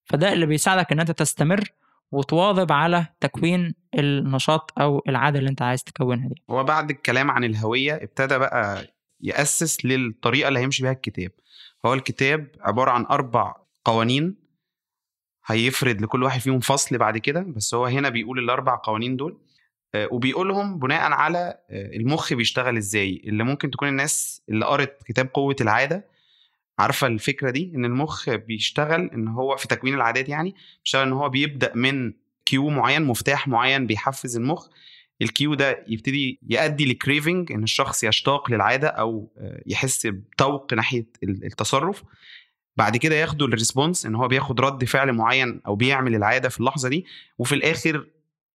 فده اللي بيساعدك إن أنت تستمر وتواظب على تكوين النشاط أو العادة اللي أنت عايز تكونها دي. هو بعد الكلام عن الهوية ابتدى بقى يأسس للطريقة اللي هيمشي بيها الكتاب. هو الكتاب عبارة عن أربع قوانين هيفرد لكل واحد فيهم فصل بعد كده بس هو هنا بيقول الأربع قوانين دول آه، وبيقولهم بناء على آه، المخ بيشتغل إزاي اللي ممكن تكون الناس اللي قرت كتاب قوة العادة عارفة الفكرة دي؟ إن المخ بيشتغل إن هو في تكوين العادات يعني بيشتغل إن هو بيبدأ من cue معين مفتاح معين بيحفز المخ. ال cue ده يبتدي يؤدي ل craving إن الشخص يشتاق للعادة أو آه، يحس بتوق ناحية التصرف. بعد كده ياخدوا ال response إن هو بياخد رد فعل معين أو بيعمل العادة في اللحظة دي. وفي الآخر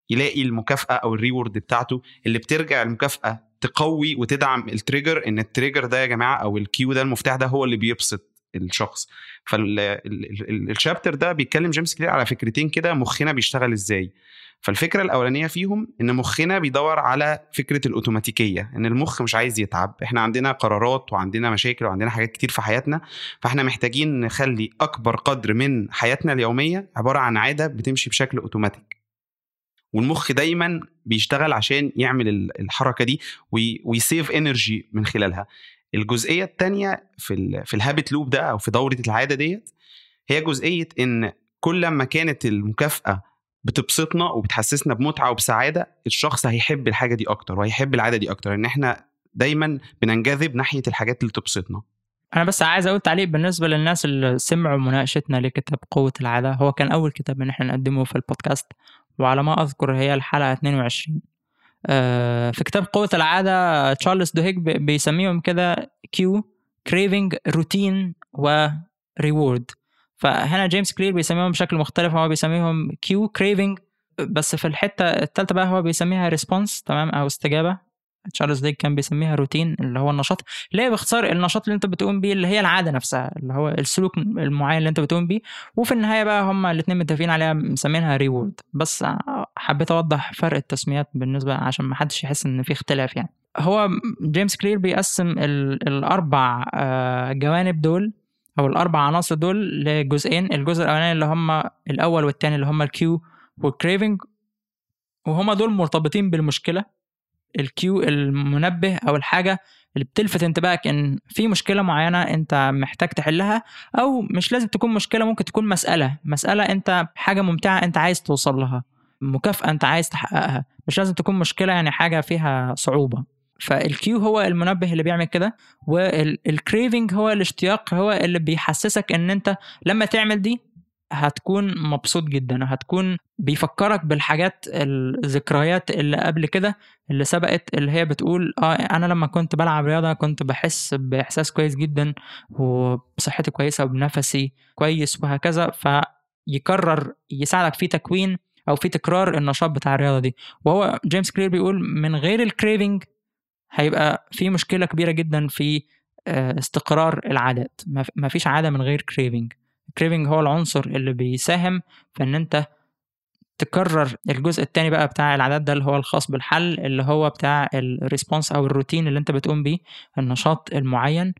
يلاقي المكافأة أو ال reward بتاعته اللي بترجع المكافأة تقوي وتدعم ال trigger إن ال trigger ده يا جماعة أو ال cue ده المفتاح ده هو اللي بيبسط الشخص. فال chapter ده بيتكلم جيمس كلير على فكرتين كده مخنا بيشتغل إزاي. فالفكرة الأولانية فيهم إن مخنا بيدور على فكرة الأوتوماتيكية إن المخ مش عايز يتعب. إحنا عندنا قرارات وعندنا مشاكل وعندنا حاجات كتير في حياتنا فإحنا محتاجين نخلي أكبر قدر من حياتنا اليومية عبارة عن عادة بتمشي بشكل أوتوماتيك. والمخ دايما بيشتغل عشان يعمل الحركة دي وي save energy من خلالها. الجزئية الثانية في ال في ال habit loop ده أو في دورة العادة ديت هي جزئية إن كل ما كانت المكافأة بتبسطنا وبتحسسنا بمتعة وبسعادة الشخص هيحب الحاجة دي أكتر وهيحب العادة دي أكتر إن إحنا دايما بننجذب ناحية الحاجات اللي تبسطنا. أنا بس عايز أقول تعليق بالنسبة للناس اللي سمعوا مناقشتنا لكتاب قوة العادة هو كان أول كتاب إن إحنا نقدمه في البودكاست. وعلى ما أذكر هي الحلقة 22 آه، في كتاب قوة العادة تشارلز دويج بيسميهم كده cue craving routine و reward فهنا جيمس كلير بيسميهم بشكل مختلف هو بيسميهم cue craving بس في الحتة الثالثه بقى هو بيسميها response تمام أو استجابة. تشارلز دويج كان بيسميها روتين اللي هو النشاط اللي هي باختصار النشاط اللي انت بتقوم بيه اللي هي العادة نفسها اللي هو السلوك المعين اللي انت بتقوم بيه. وفي النهاية بقى هما الاثنين متفقين عليها مسمينها reward بس حبيت أوضح فرق التسميات بالنسبة عشان ما حدش يحس إن في اختلاف يعني. هو جيمس كلير بيقسم الأربع آه، جوانب دول أو الأربع عناصر دول لجزئين. الجزء الأولاني اللي هم الأول والثاني اللي هم ال cue وال craving وهما دول مرتبطين بالمشكلة. ال cue المنبه أو الحاجة اللي بتلفت انتباهك إن في مشكلة معينة أنت محتاج تحلها أو مش لازم تكون مشكلة ممكن تكون مسألة. مسألة أنت حاجة ممتعة أنت عايز توصل لها. مكافأة أنت عايز تحققها. مش لازم تكون مشكلة يعني حاجة فيها صعوبة. فال cue هو المنبه اللي بيعمل كده وال craving هو الاشتياق هو اللي بيحسسك إن أنت لما تعمل دي هتكون مبسوط جدا وهتكون بيفكرك بالحاجات الذكريات اللي قبل كده اللي سبقت اللي هي بتقول آه أنا لما كنت بلعب رياضة كنت بحس بإحساس كويس جدا وبصحتي كويسة وبنفسي كويس وهكذا. فيكرر يساعدك في تكوين أو في تكرار النشاط بتاع الرياضة دي. وهو جيمس كلير بيقول من غير ال craving هيبقى في مشكلة كبيرة جدا في آه، استقرار العادات. ما فيش عادة من غير craving ال craving هو العنصر اللي بيساهم في إن أنت تكرر الجزء الثاني بقى بتاع العادات ده اللي هو الخاص بالحل اللي هو بتاع ال response أو الروتين اللي أنت بتقوم بيه النشاط المعين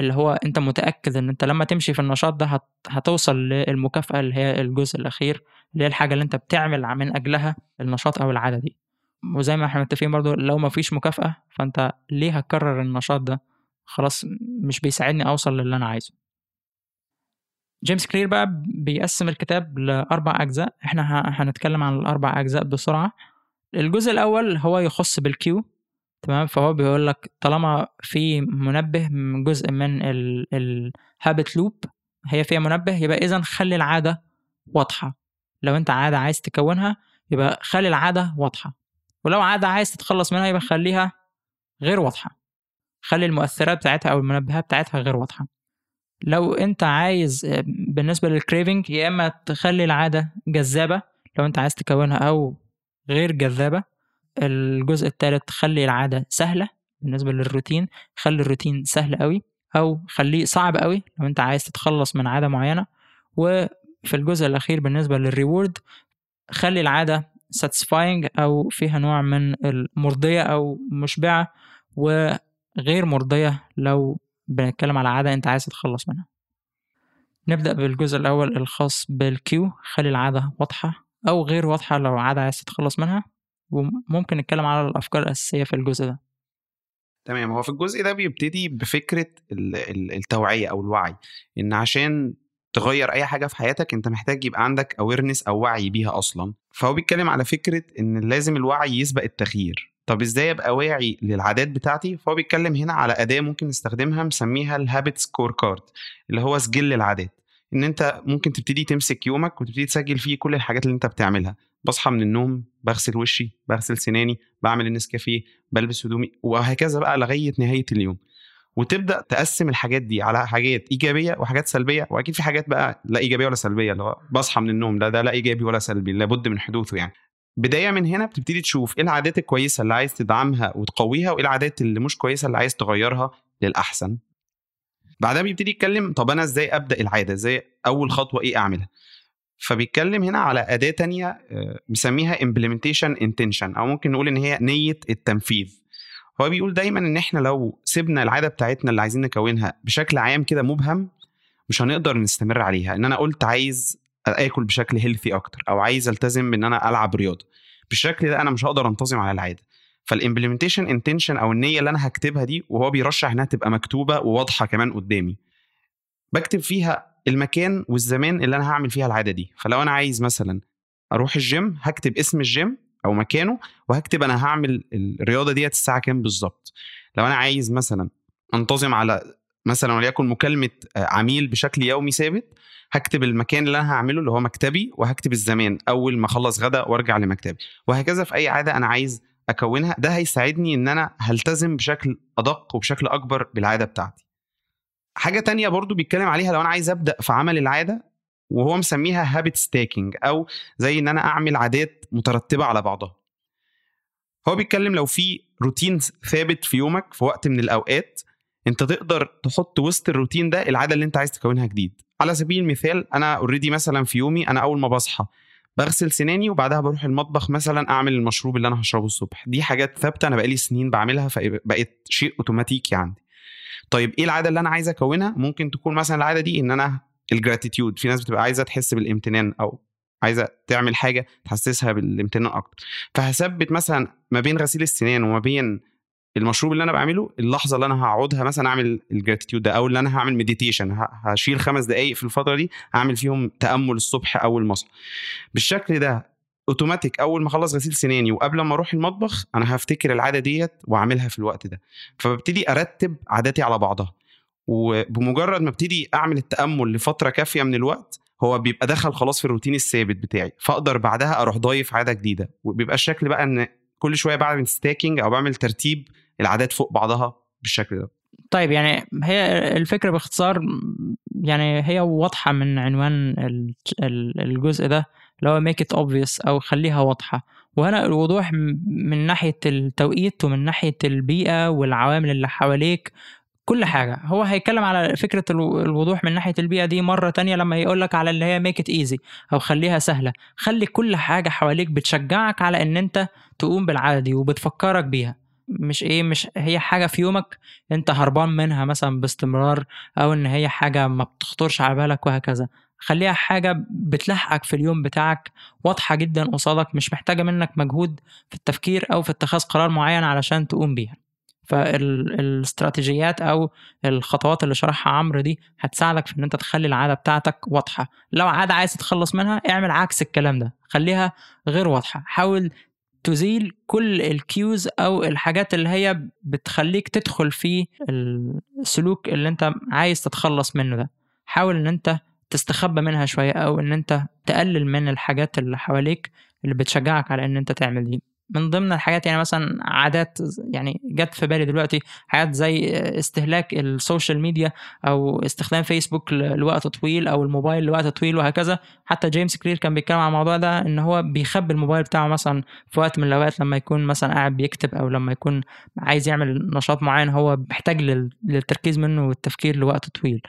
اللي هو أنت متأكد إن أنت لما تمشي في النشاط ده هتوصل للمكافأة اللي هي الجزء الأخير اللي هي الحاجة اللي أنت بتعمل من أجلها النشاط أو العادة دي. وزي ما إحنا متفقين برضو لو ما فيش مكافأة فأنت ليه هتكرر النشاط ده؟ خلاص مش بيساعدني أوصل للي أنا عايزه. جيمس كلير بقى بيقسم الكتاب لأربع أجزاء. إحنا هنتكلم عن الأربع أجزاء بسرعة. الجزء الأول هو يخص بال cue تمام؟ فهو بيقول لك طالما في منبه من جزء من ال habit loop هي فيها منبه يبقى إذا خلي العادة واضحة. لو أنت عادة عايز تكونها يبقى خلي العادة واضحة. ولو عادة عايز تتخلص منها يبقى خليها غير واضحة. خلي المؤثرات بتاعتها أو المنبهات بتاعتها غير واضحة. لو انت عايز آه، بالنسبة لل craving يا اما تخلي العادة جذابة لو انت عايز تكونها أو غير جذابة. الجزء الثالث تخلي العادة سهلة بالنسبة للروتين. خلي الروتين سهل قوي أو خليه صعب قوي لو انت عايز تتخلص من عادة معينة. وفي الجزء الأخير بالنسبة لل reward خلي العادة satisfying أو فيها نوع من المرضية أو مشبعة وغير مرضية لو بنتكلم على عادة أنت عايز تتخلص منها. نبدأ بالجزء الأول الخاص بال cue. خلي العادة واضحة أو غير واضحة لو عادة عايز تتخلص منها. وممكن نتكلم على الأفكار الأساسية في الجزء ده. تمام. هو في الجزء ده بيبتدي بفكرة التوعية أو الوعي. إن عشان تغير أي حاجة في حياتك أنت محتاج يبقى عندك awareness أو وعي بيها أصلا. فهو بيتكلم على فكرة إن لازم الوعي يسبق التغيير طب إزاي أبقى واعي للعادات بتاعتي؟ فهو بيتكلم هنا على أداة ممكن نستخدمها مسميها ال habit scorecard اللي هو سجل العادات إن أنت ممكن تبتدي تمسك يومك وتبتدي تسجل فيه كل الحاجات اللي أنت بتعملها. بصحى من النوم بغسل وشي بغسل سناني بعمل النسكافيه بلبس هدومي وهكذا بقى لغاية نهاية اليوم. وتبدأ تقسم الحاجات دي على حاجات إيجابية وحاجات سلبية وأكيد في حاجات بقى لا إيجابية ولا سلبية اللي هو بصحى من النوم ده ده لا إيجابي ولا سلبي لابد من حدوثه يعني. بداية من هنا بتبتدي تشوف إيه العادات الكويسة اللي عايز تدعمها وتقويها وإيه العادات اللي مش كويسة اللي عايز تغيرها للأحسن. بعدها بيبتدي يتكلم طب أنا إزاي أبدأ العادة؟ إزاي أول خطوة إيه أعملها؟ فبيتكلم هنا على أداة تانية آه، مسميها implementation intention أو ممكن نقول إن هي نية التنفيذ. هو بيقول دايما إن إحنا لو سيبنا العادة بتاعتنا اللي عايزين نكونها بشكل عام كده مبهم مش هنقدر نستمر عليها. إن أنا قلت عايز آكل بشكل هيلثي أكتر أو عايز ألتزم بإن أنا ألعب رياضة. بالشكل ده أنا مش هقدر أنتظم على العادة. فال implementation intention أو النية اللي أنا هكتبها دي وهو بيرشح إنها تبقى مكتوبة وواضحة كمان قدامي. بكتب فيها المكان والزمان اللي أنا هعمل فيها العادة دي. فلو أنا عايز مثلا أروح الجيم هكتب اسم الجيم أو مكانه وهكتب أنا هعمل الرياضة ديت الساعة كام بالظبط. لو أنا عايز مثلا أنتظم على مثلا وليكن مكالمة آه، عميل بشكل يومي ثابت هكتب المكان اللي أنا هعمله اللي هو مكتبي وهكتب الزمان أول ما أخلص غدا وأرجع لمكتبي. وهكذا في أي عادة أنا عايز أكونها. ده هيساعدني إن أنا هلتزم بشكل أدق وبشكل أكبر بالعادة بتاعتي. حاجة تانية برضو بيتكلم عليها لو أنا عايز أبدأ في عمل العادة وهو مسميها habit stacking أو زي إن أنا أعمل عادات مترتبة على بعضها. هو بيتكلم لو في روتين ثابت في يومك في وقت من الأوقات أنت تقدر تحط وسط الروتين ده العادة اللي أنت عايز تكونها جديد. على سبيل المثال أنا already مثلا في يومي أنا أول ما بصحى بغسل سناني وبعدها بروح المطبخ مثلا أعمل المشروب اللي أنا هشربه الصبح. دي حاجات ثابتة أنا بقالي سنين بعملها فبقت شيء أوتوماتيكي عندي طيب إيه العادة اللي أنا عايز أكونها؟ ممكن تكون مثلا العادة دي إن أنا ال gratitude. في ناس بتبقى عايزة تحس بالامتنان أو عايزة تعمل حاجة تحسسها بالامتنان أكتر. فهثبت مثلا ما بين غسيل السنان وما بين المشروب اللي أنا بعمله اللحظة اللي أنا هقعدها مثلا أعمل ال gratitude ده أو اللي أنا هعمل meditation هشيل خمس دقائق في الفترة دي أعمل فيهم تأمل الصبح أول ما بالشكل ده اوتوماتيك أول ما أخلص غسيل سناني وقبل ما أروح المطبخ أنا هفتكر العادة ديت وأعملها في الوقت ده. فببتدي أرتب عاداتي على بعضها. وبمجرد ما ابتدي اعمل التامل لفتره كافيه من الوقت هو بيبقى دخل خلاص في الروتين الثابت بتاعي. فاقدر بعدها أروح ضايف عاده جديده. وبيبقى الشكل بقى ان كل شوية بعمل stacking أو بعمل ترتيب العادات فوق بعضها بالشكل ده. طيب يعني هي الفكرة باختصار يعني هي واضحة من عنوان الجزء ده اللي هو make it obvious أو خليها واضحة. وهنا الوضوح من ناحية التوقيت ومن ناحية البيئة والعوامل اللي حواليك كل حاجة. هو هيتكلم على فكرة الوضوح من ناحية البيئة دي مرة تانية لما يقول لك على اللي هي ميك ات ايزي أو خليها سهلة. خلي كل حاجة حواليك بتشجعك على إن أنت تقوم بالعاده دي وبتفكرك بيها. مش إيه مش هي حاجة في يومك أنت هربان منها مثلا باستمرار أو إن هي حاجة ما بتخطرش على بالك وهكذا. خليها حاجة بتلحقك في اليوم بتاعك واضحة جدا قصادك مش محتاجة منك مجهود في التفكير أو في اتخاذ قرار معين علشان تقوم بيها. فالاستراتيجيات أو الخطوات اللي شرحها عمرو دي هتساعدك في إن أنت تخلي العادة بتاعتك واضحة. لو عادة عايز تتخلص منها اعمل عكس الكلام ده خليها غير واضحة. حاول تزيل كل ال cues أو الحاجات اللي هي بتخليك تدخل في السلوك اللي أنت عايز تتخلص منه ده. حاول إن أنت تستخبى منها شوية أو إن أنت تقلل من الحاجات اللي حواليك اللي بتشجعك على إن أنت تعمل دي. من ضمن الحاجات يعني مثلا عادات يعني جت في بالي دلوقتي حاجات زي استهلاك ال social media أو استخدام فيسبوك لوقت طويل أو الموبايل لوقت طويل وهكذا. حتى جيمس كلير كان بيتكلم عن الموضوع ده إن هو بيخبي الموبايل بتاعه مثلا في وقت من الأوقات لما يكون مثلا قاعد بيكتب أو لما يكون عايز يعمل نشاط معين هو محتاج للتركيز منه والتفكير لوقت طويل.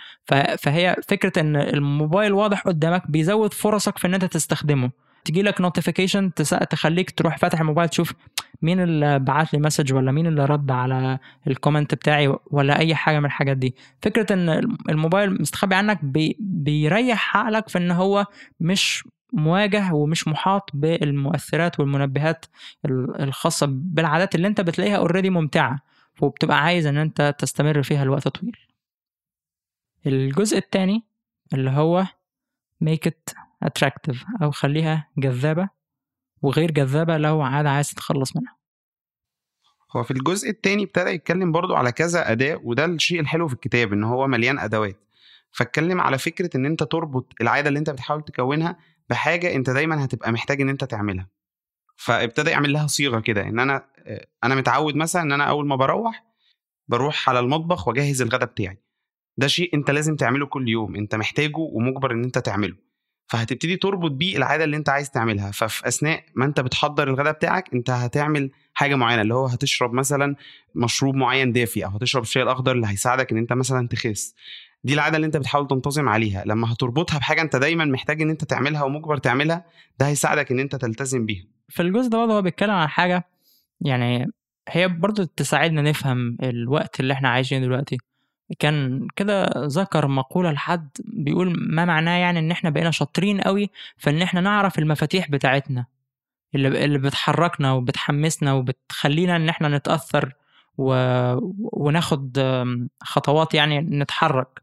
فهي فكرة إن الموبايل واضح قدامك بيزود فرصك في إن أنت تستخدمه. تجي لك notification تخليك تروح فاتح الموبايل تشوف مين اللي بعت لي message ولا مين اللي رد على ال comment بتاعي ولا أي حاجة من الحاجات دي. فكرة إن الموبايل مستخبي عنك بي بيريح عقلك في إن هو مش مواجه ومش محاط بالمؤثرات والمنبهات الخاصة بالعادات اللي أنت بتلاقيها already ممتعة وبتبقى عايز إن أنت تستمر فيها لوقت طويل. الجزء الثاني اللي هو make it attractive أو خليها جذابة وغير جذابة لو عاده عايز تتخلص منها. هو في الجزء الثاني ابتدى يتكلم برضو على كذا أداة وده الشيء الحلو في الكتاب إن هو مليان أدوات. فاتكلم على فكرة إن أنت تربط العادة اللي أنت بتحاول تكونها بحاجة أنت دايما هتبقى محتاج إن أنت تعملها. فابتدى يعمل لها صيغة كده إن أنا أنا متعود مثلا إن أنا أول ما بروح بروح على المطبخ وأجهز الغداء بتاعي. ده شيء أنت لازم تعمله كل يوم أنت محتاجه ومجبر إن أنت تعمله. فهتبتدي تربط بيه العادة اللي انت عايز تعملها. ففي أثناء ما انت بتحضر الغداء بتاعك انت هتعمل حاجة معينة اللي هو هتشرب مثلا مشروب معين دافي أو هتشرب الشاي الأخضر اللي هيساعدك إن انت مثلا تخس. دي العادة اللي انت بتحاول تنتظم عليها. لما هتربطها بحاجة انت دايما محتاج إن انت تعملها ومجبر تعملها ده هيساعدك إن انت تلتزم بيها. في الجزء ده برضه هو بيتكلم عن حاجة يعني هي برضه تساعدنا نفهم الوقت اللي إحنا عايشين دلوقتي. كان كده ذكر مقولة لحد بيقول ما معناه يعني إن إحنا بقينا شاطرين قوي في إن إحنا نعرف المفاتيح بتاعتنا اللي اللي بتحركنا وبتحمسنا وبتخلينا إن إحنا نتأثر و... وناخد خطوات يعني نتحرك.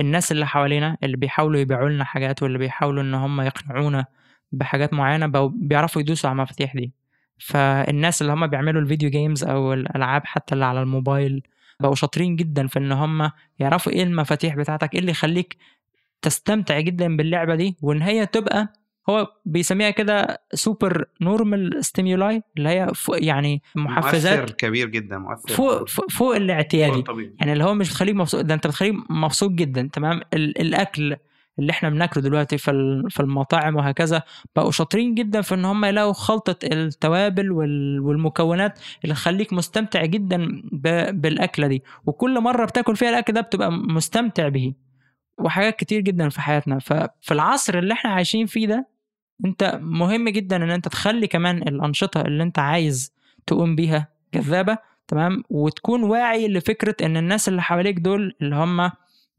الناس اللي حوالينا اللي بيحاولوا يبيعوا لنا حاجات واللي بيحاولوا إن هم يقنعونا بحاجات بقوا بيعرفوا يدوسوا على المفاتيح دي. فالناس اللي هم بيعملوا الفيديو جيمز أو الألعاب حتى اللي على الموبايل بقوا شاطرين جدا في إن هم يعرفوا إيه المفاتيح بتاعتك إيه اللي يخليك تستمتع جدا باللعبة دي وإن هي تبقى هو بيسميها كده supernormal stimuli اللي هي فوق يعني محفزات مؤثر كبير جدا مؤثر. فوق فوق, فوق الاعتيادي. فوق. يعني اللي هو مش بتخليك مبسوط ده أنت بتخليك مبسوط جدا تمام؟ ال- الأكل اللي إحنا بناكله دلوقتي في ال- في المطاعم وهكذا بقوا شاطرين جدا في إن هم يلاقوا خلطة التوابل وال- والمكونات اللي تخليك مستمتع جدا بالأكلة دي. وكل مرة بتاكل فيها الأكل ده بتبقى مستمتع به. وحاجات كتير جدا في حياتنا. ففي العصر اللي إحنا عايشين فيه ده أنت مهم جدا إن أنت تخلي كمان الأنشطة اللي أنت عايز تقوم بيها جذابة تمام؟ وتكون واعي لفكرة إن الناس اللي حواليك دول اللي هم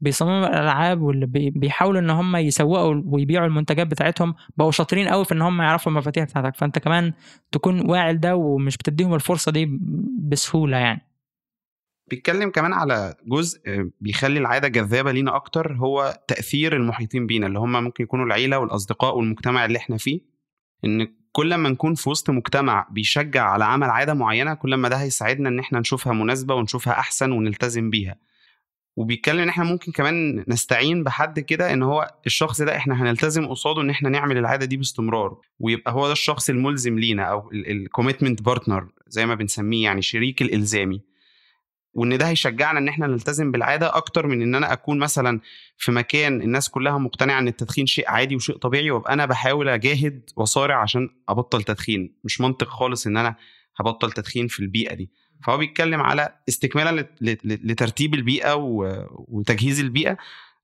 بيصمموا الألعاب واللي بي- بيحاولوا إن هم يسوقوا ويبيعوا المنتجات بتاعتهم بقوا شاطرين قوي في إن هم يعرفوا المفاتيح بتاعتك. فأنت كمان تكون واعي لده ومش بتديهم الفرصة دي بسهولة يعني. بيتكلم كمان على جزء بيخلي العادة جذابة لينا أكتر هو تأثير المحيطين بينا اللي هم ممكن يكونوا العيلة والأصدقاء والمجتمع اللي إحنا فيه. إن كل ما نكون في وسط مجتمع بيشجع على عمل عادة معينة كل ما ده هيساعدنا إن إحنا نشوفها مناسبة ونشوفها أحسن ونلتزم بيها. وبيتكلم إن إحنا ممكن كمان نستعين بحد كده إن هو الشخص ده إحنا هنلتزم قصاده إن إحنا نعمل العادة دي باستمرار ويبقى هو ده الشخص الملزم لينا أو ال commitment partner زي ما بنسميه يعني شريك الإلزامي. وإن ده هيشجعنا إن إحنا نلتزم بالعادة أكتر من إن أنا أكون مثلا في مكان الناس كلها مقتنعة إن التدخين شيء عادي وشيء طبيعي وأبقى أنا بحاول أجاهد واصارع عشان أبطل تدخين مش منطق خالص إن أنا هبطل تدخين في البيئة دي. فهو بيتكلم على استكمالا لت- لت- لترتيب البيئة وتجهيز البيئة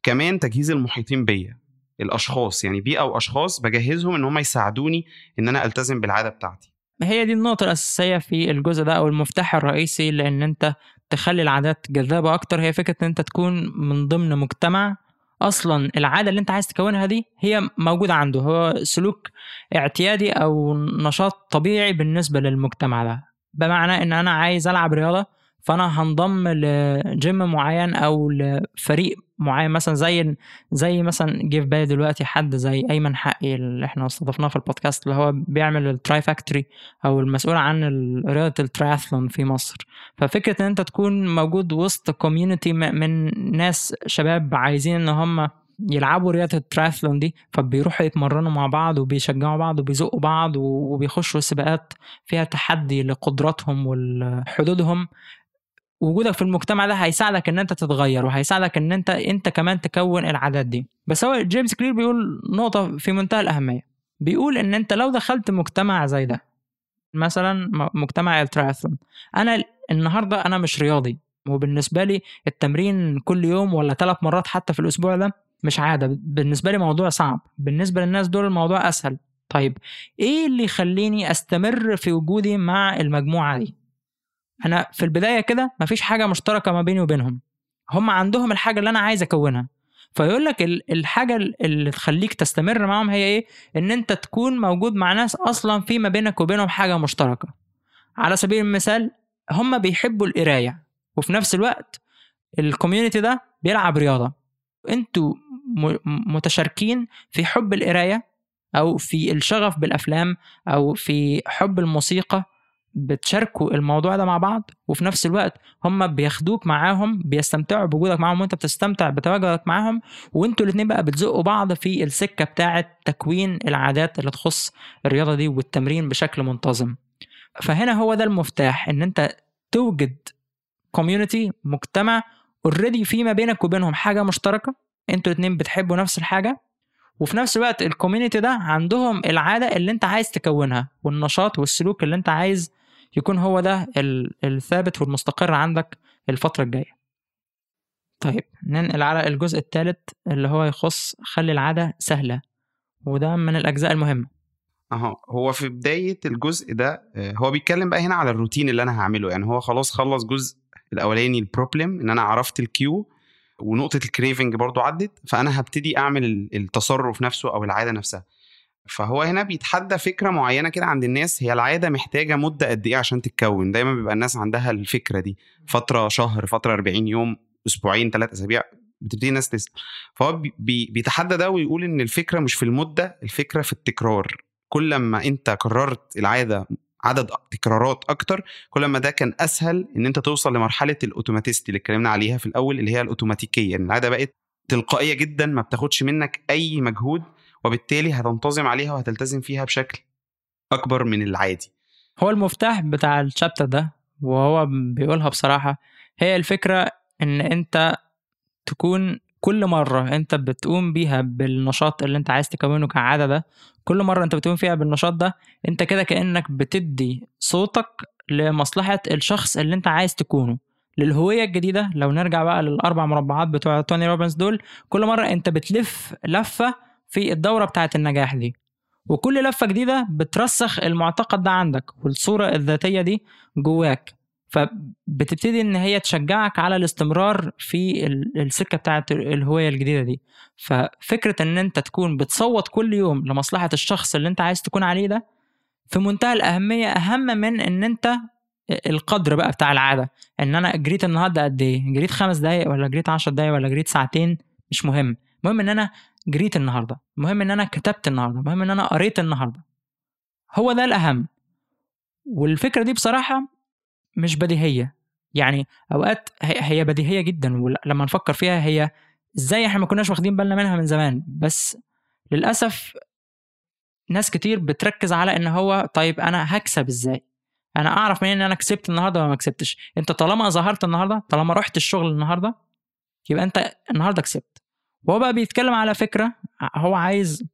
كمان تجهيز المحيطين بيا الأشخاص يعني بيئة وأشخاص بجهزهم إن هم يساعدوني إن أنا ألتزم بالعادة بتاعتي. هي دي النقطة الأساسية في الجزء ده أو المفتاح الرئيسي لأن أنت تخلي العادات جذابة أكتر. هي فكرة إن أنت تكون من ضمن مجتمع أصلا العادة اللي أنت عايز تكونها دي هي موجودة عنده. هو سلوك اعتيادي أو نشاط طبيعي بالنسبة للمجتمع ده. بمعنى إن أنا عايز ألعب رياضة فأنا هنضم لجيم معين أو لفريق معين مثلا زي زي مثلا جه في بالي دلوقتي حد زي أيمن حقي اللي إحنا استضفناه في البودكاست اللي هو بيعمل ال Tri Factory أو المسؤول عن رياضة التراثلون في مصر. ففكرة إن أنت تكون موجود وسط community من ناس شباب عايزين إن هم يلعبوا رياضة التراثلون دي فبيروحوا يتمرنوا مع بعض وبيشجعوا بعض وبيزقوا بعض وبيخشوا سباقات فيها تحدي لقدراتهم وحدودهم وجودك في المجتمع ده هيساعدك إن أنت تتغير وهيساعدك إن أنت أنت كمان تكون العادات دي. بس هو جيمس كلير بيقول نقطة في منتهى الأهمية. بيقول إن أنت لو دخلت مجتمع زي ده مثلا مجتمع التراثلون أنا النهارده أنا مش رياضي. وبالنسبة لي التمرين كل يوم ولا ثلاث مرات حتى في الأسبوع ده مش عادة. بالنسبة لي موضوع صعب. بالنسبة للناس دول الموضوع أسهل. طيب إيه اللي يخليني أستمر في وجودي مع المجموعة دي؟ أنا في البداية كده مفيش حاجة مشتركة ما بيني وبينهم. هم عندهم الحاجة اللي أنا عايز أكونها. فيقول لك ال- الحاجة اللي تخليك تستمر معاهم هي إيه؟ إن أنت تكون موجود مع ناس أصلا في ما بينك وبينهم حاجة مشتركة. على سبيل المثال هم بيحبوا القراية. وفي نفس الوقت الكوميونتي ده بيلعب رياضة. أنتوا متشاركين في حب القراية أو في الشغف بالأفلام أو في حب الموسيقى بتشاركوا الموضوع ده مع بعض وفي نفس الوقت هم بياخدوك معاهم بيستمتعوا بوجودك معاهم وانت بتستمتع بتواجدك معاهم وانتوا الاتنين بقى بتزقوا بعض في السكة بتاعة تكوين العادات اللي تخص الرياضة دي والتمرين بشكل منتظم. فهنا هو ده المفتاح إن أنت توجد community مجتمع already في ما بينك وبينهم حاجة مشتركة أنتوا الاتنين بتحبوا نفس الحاجة وفي نفس الوقت ال community ده عندهم العادة اللي انت عايز تكونها والنشاط والسلوك اللي انت عايز يكون هو ده ال- الثابت والمستقر عندك الفترة الجاية. طيب ننقل على الجزء الثالث اللي هو يخص خلي العادة سهلة وده من الأجزاء المهمة. أهو هو في بداية الجزء ده آه، هو بيتكلم بقى هنا على الروتين اللي أنا هعمله يعني هو خلاص خلص جزء الأولاني ال problem إن أنا عرفت ال cue ونقطة ال craving برضو عدت فأنا هبتدي أعمل ال- التصرف نفسه أو العادة نفسها. فهو هنا بيتحدى فكرة معينة كده عند الناس هي العادة محتاجة مدة قد إيه عشان تتكون؟ دايما بيبقى الناس عندها الفكرة دي. فترة شهر فترة 40 يوم أسبوعين ثلاث أسابيع بتبتدي الناس تسال فهو بي- بي- بيتحدى ده ويقول إن الفكرة مش في المدة الفكرة في التكرار. كل ما أنت كررت العادة عدد تكرارات أكتر كل ما ده كان أسهل إن أنت توصل لمرحلة ال automaticity اللي اتكلمنا عليها في الأول اللي هي الأوتوماتيكية إن العادة بقت تلقائية جدا ما بتاخدش منك أي مجهود وبالتالي هتنتظم عليها وهتلتزم فيها بشكل أكبر من العادي. هو المفتاح بتاع الشابتر ده وهو بيقولها بصراحة هي الفكرة إن أنت تكون كل مرة أنت بتقوم بيها بالنشاط اللي أنت عايز تكونه كعادة ده كل مرة أنت بتقوم فيها بالنشاط ده أنت كده كأنك بتدي صوتك لمصلحة الشخص اللي أنت عايز تكونه. للهوية الجديدة لو نرجع بقى للأربع مربعات بتوع توني روبنز دول كل مرة أنت بتلف لفة في الدورة بتاعة النجاح دي. وكل لفة جديدة بترسخ المعتقد ده عندك والصورة الذاتية دي جواك. فبتبتدي إن هي تشجعك على الاستمرار في ال- السكة بتاعت الهويه الجديدة دي. ففكرة إن أنت تكون بتصوت كل يوم لمصلحة الشخص اللي أنت عايز تكون عليه ده في منتهى الأهمية أهم من إن أنت القدر بقى بتاع العادة. إن أنا جريت النهارده قد إيه؟ جريت خمس دقايق ولا جريت عشر دقايق ولا جريت ساعتين؟ مش مهم. المهم إن أنا جريت النهارده. المهم إن أنا كتبت النهارده. المهم إن أنا قريت النهارده. هو ده الأهم. والفكرة دي بصراحة مش بديهية. يعني أوقات هي هي بديهية جدا ولما نفكر فيها هي إزاي إحنا ما كناش واخدين بالنا منها من زمان. بس للأسف ناس كتير بتركز على إن هو طيب أنا هكسب إزاي؟ أنا أعرف منين إن أنا كسبت النهارده ولا ما كسبتش؟ أنت طالما ظهرت النهارده طالما رحت الشغل النهارده يبقى أنت النهارده كسبت. وهو بقى بيتكلم على فكرة هو عايز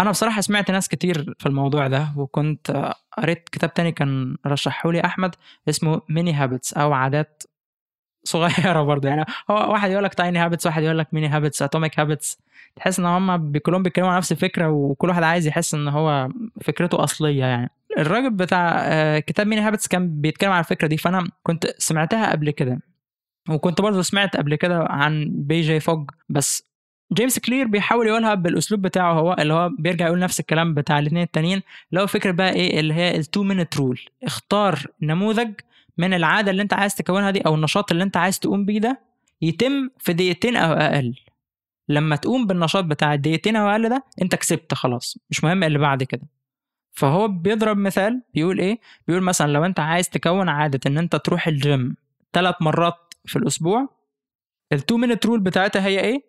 أنا بصراحة سمعت ناس كتير في الموضوع ده وكنت آه، قريت كتاب تاني كان رشحه لي أحمد اسمه Mini Habits أو عادات صغيرة برضه. يعني هو واحد يقول لك Tiny Habits واحد يقول لك Mini Habits Atomic Habits تحس إن هم كلهم بيتكلموا على نفس الفكرة وكل واحد عايز يحس إن هو فكرته أصلية يعني. الراجل بتاع آه، كتاب Mini Habits كان بيتكلم على الفكرة دي فأنا كنت سمعتها قبل كده. وكنت برضه سمعت قبل كده عن بي جي فوج بس جيمس كلير بيحاول يقولها بالأسلوب بتاعه هو اللي هو بيرجع يقول نفس الكلام بتاع الاثنين التانيين هو فكرة بقى إيه اللي هي ال two minute rule اختار نموذج من العادة اللي أنت عايز تكونها دي أو النشاط اللي أنت عايز تقوم بيه ده يتم في دقيقتين أو أقل. لما تقوم بالنشاط بتاع الدقيقتين أو أقل ده أنت كسبت خلاص مش مهم اللي بعد كده. فهو بيضرب مثال بيقول إيه بيقول مثلا لو أنت عايز تكون عادة إن أنت تروح الجيم ثلاث مرات في الأسبوع ال two minute rule بتاعتها هي إيه؟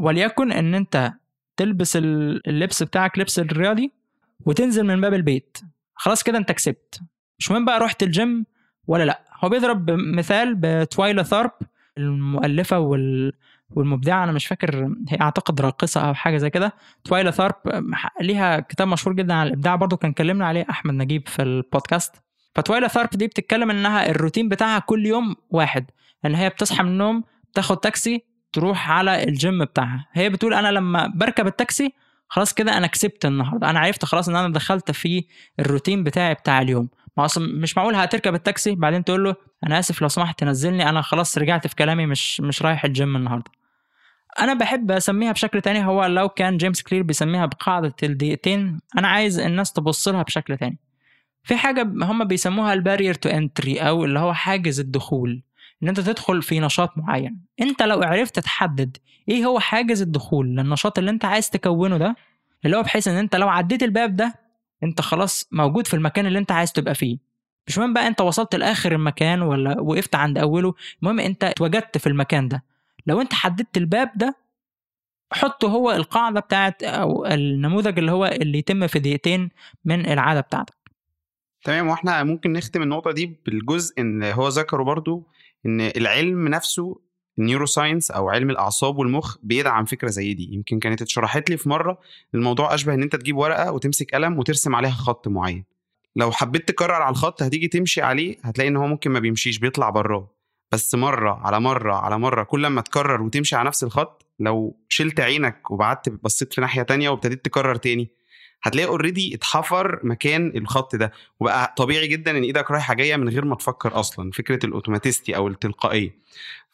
وليكن إن أنت تلبس ال- اللبس بتاعك لبس الرياضي وتنزل من باب البيت. خلاص كده أنت كسبت. مش مهم بقى رحت الجيم ولا لأ. هو بيضرب مثال بتوايلا ثارب المؤلفة وال والمبدعة أنا مش فاكر هي أعتقد راقصة أو حاجة زي كده. توايلا ثارب ليها كتاب مشهور جدا عن الإبداع برضو كان كلمنا عليه أحمد نجيب في البودكاست. فتوايلا ثارب دي بتتكلم إنها الروتين بتاعها كل يوم واحد. إن هي بتصحى من النوم تاخد تاكسي تروح على الجيم بتاعها. هي بتقول أنا لما بركب التاكسي خلاص كده أنا كسبت النهارده. أنا عرفت خلاص إن أنا دخلت في الروتين بتاعي بتاع اليوم. ما أصلا مش معقول هتركب التاكسي بعدين تقول له أنا آسف لو سمحت تنزلني أنا خلاص رجعت في كلامي مش مش رايح الجيم النهارده. أنا بحب أسميها بشكل تاني هو لو كان جيمس كلير بيسميها بقاعدة الدقيقتين أنا عايز الناس تبص لها بشكل تاني. في حاجة هم بيسموها ال barrier to entry أو اللي هو حاجز الدخول. إن أنت تدخل في نشاط معين. أنت لو عرفت تحدد إيه هو حاجز الدخول للنشاط اللي أنت عايز تكونه ده اللي هو بحيث إن أنت لو عديت الباب ده أنت خلاص موجود في المكان اللي أنت عايز تبقى فيه. مش مهم بقى أنت وصلت لآخر المكان ولا وقفت عند أوله المهم أنت اتوجدت في المكان ده. لو أنت حددت الباب ده حطه هو القاعدة بتاعت أو النموذج اللي هو اللي يتم في دقيقتين من العادة بتاعتك. تمام وإحنا ممكن نختم النقطة دي بالجزء إن هو ذكره برضو إن العلم نفسه ال neuroscience أو علم الأعصاب والمخ بيدعم فكرة زي دي. يمكن كانت اتشرحت لي في مرة الموضوع أشبه إن أنت تجيب ورقة وتمسك قلم وترسم عليها خط معين. لو حبيت تكرر على الخط هتيجي تمشي عليه هتلاقي إن هو ممكن ما بيمشيش بيطلع براه. بس مرة على مرة على مرة كل ما تكرر وتمشي على نفس الخط لو شلت عينك وبعدت بصيت في ناحية تانية وابتديت تكرر تاني هتلاقي already اتحفر مكان الخط ده. وبقى طبيعي جدا إن إيدك رايحة جاية من غير ما تفكر أصلا فكرة ال automaticity أو التلقائية.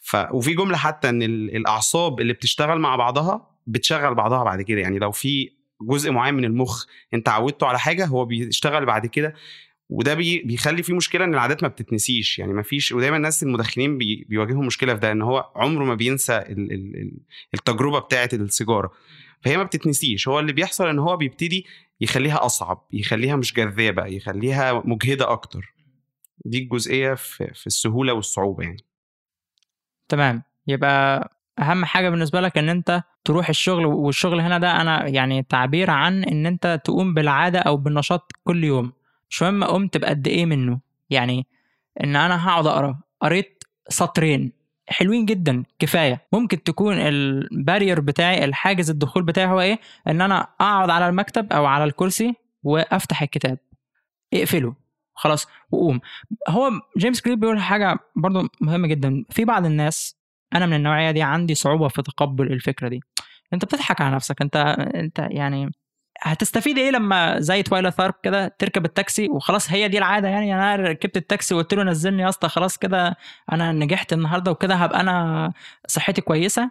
ف... وفي جملة حتى إن ال- الأعصاب اللي بتشتغل مع بعضها بتشغل بعضها بعد كده. يعني لو في جزء معين من المخ أنت عودته على حاجة هو بيشتغل بعد كده. وده بي بيخلي في مشكلة إن العادات ما بتتنسيش. يعني ما فيش ودايما الناس المدخنين بي بيواجهوا مشكلة في ده إن هو عمره ما بينسى ال ال التجربة بتاعة السيجارة. فهي ما بتتنسيش. هو اللي بيحصل إن هو بيبتدي يخليها أصعب يخليها مش جذابة يخليها مجهدة أكتر. دي الجزئية في, في السهولة والصعوبة يعني. تمام. يبقى أهم حاجة بالنسبة لك إن أنت تروح الشغل والشغل هنا ده أنا يعني تعبير عن إن أنت تقوم بالعادة أو بالنشاط كل يوم. مش مهم قمت بقد إيه منه. يعني إن أنا هقعد أقرأ. قريت سطرين. حلوين جدا كفاية. ممكن تكون البارير بتاعي الحاجز الدخول بتاعي هو إيه؟ إن أنا أقعد على المكتب أو على الكرسي وأفتح الكتاب. اقفله. خلاص. وقوم. هو جيمس كلير بيقول حاجة برضو مهمة جدا. في بعض الناس أنا من النوعية دي عندي صعوبة في تقبل الفكرة دي. أنت بتضحك على نفسك. أنت أنت يعني هتستفيد إيه لما زي توايلا ثارب كده تركب التاكسي؟ وخلاص هي دي العادة يعني. أنا ركبت التاكسي وقلت له نزلني يا اسطى خلاص كده أنا نجحت النهارده وكده هبقى أنا صحتي كويسة.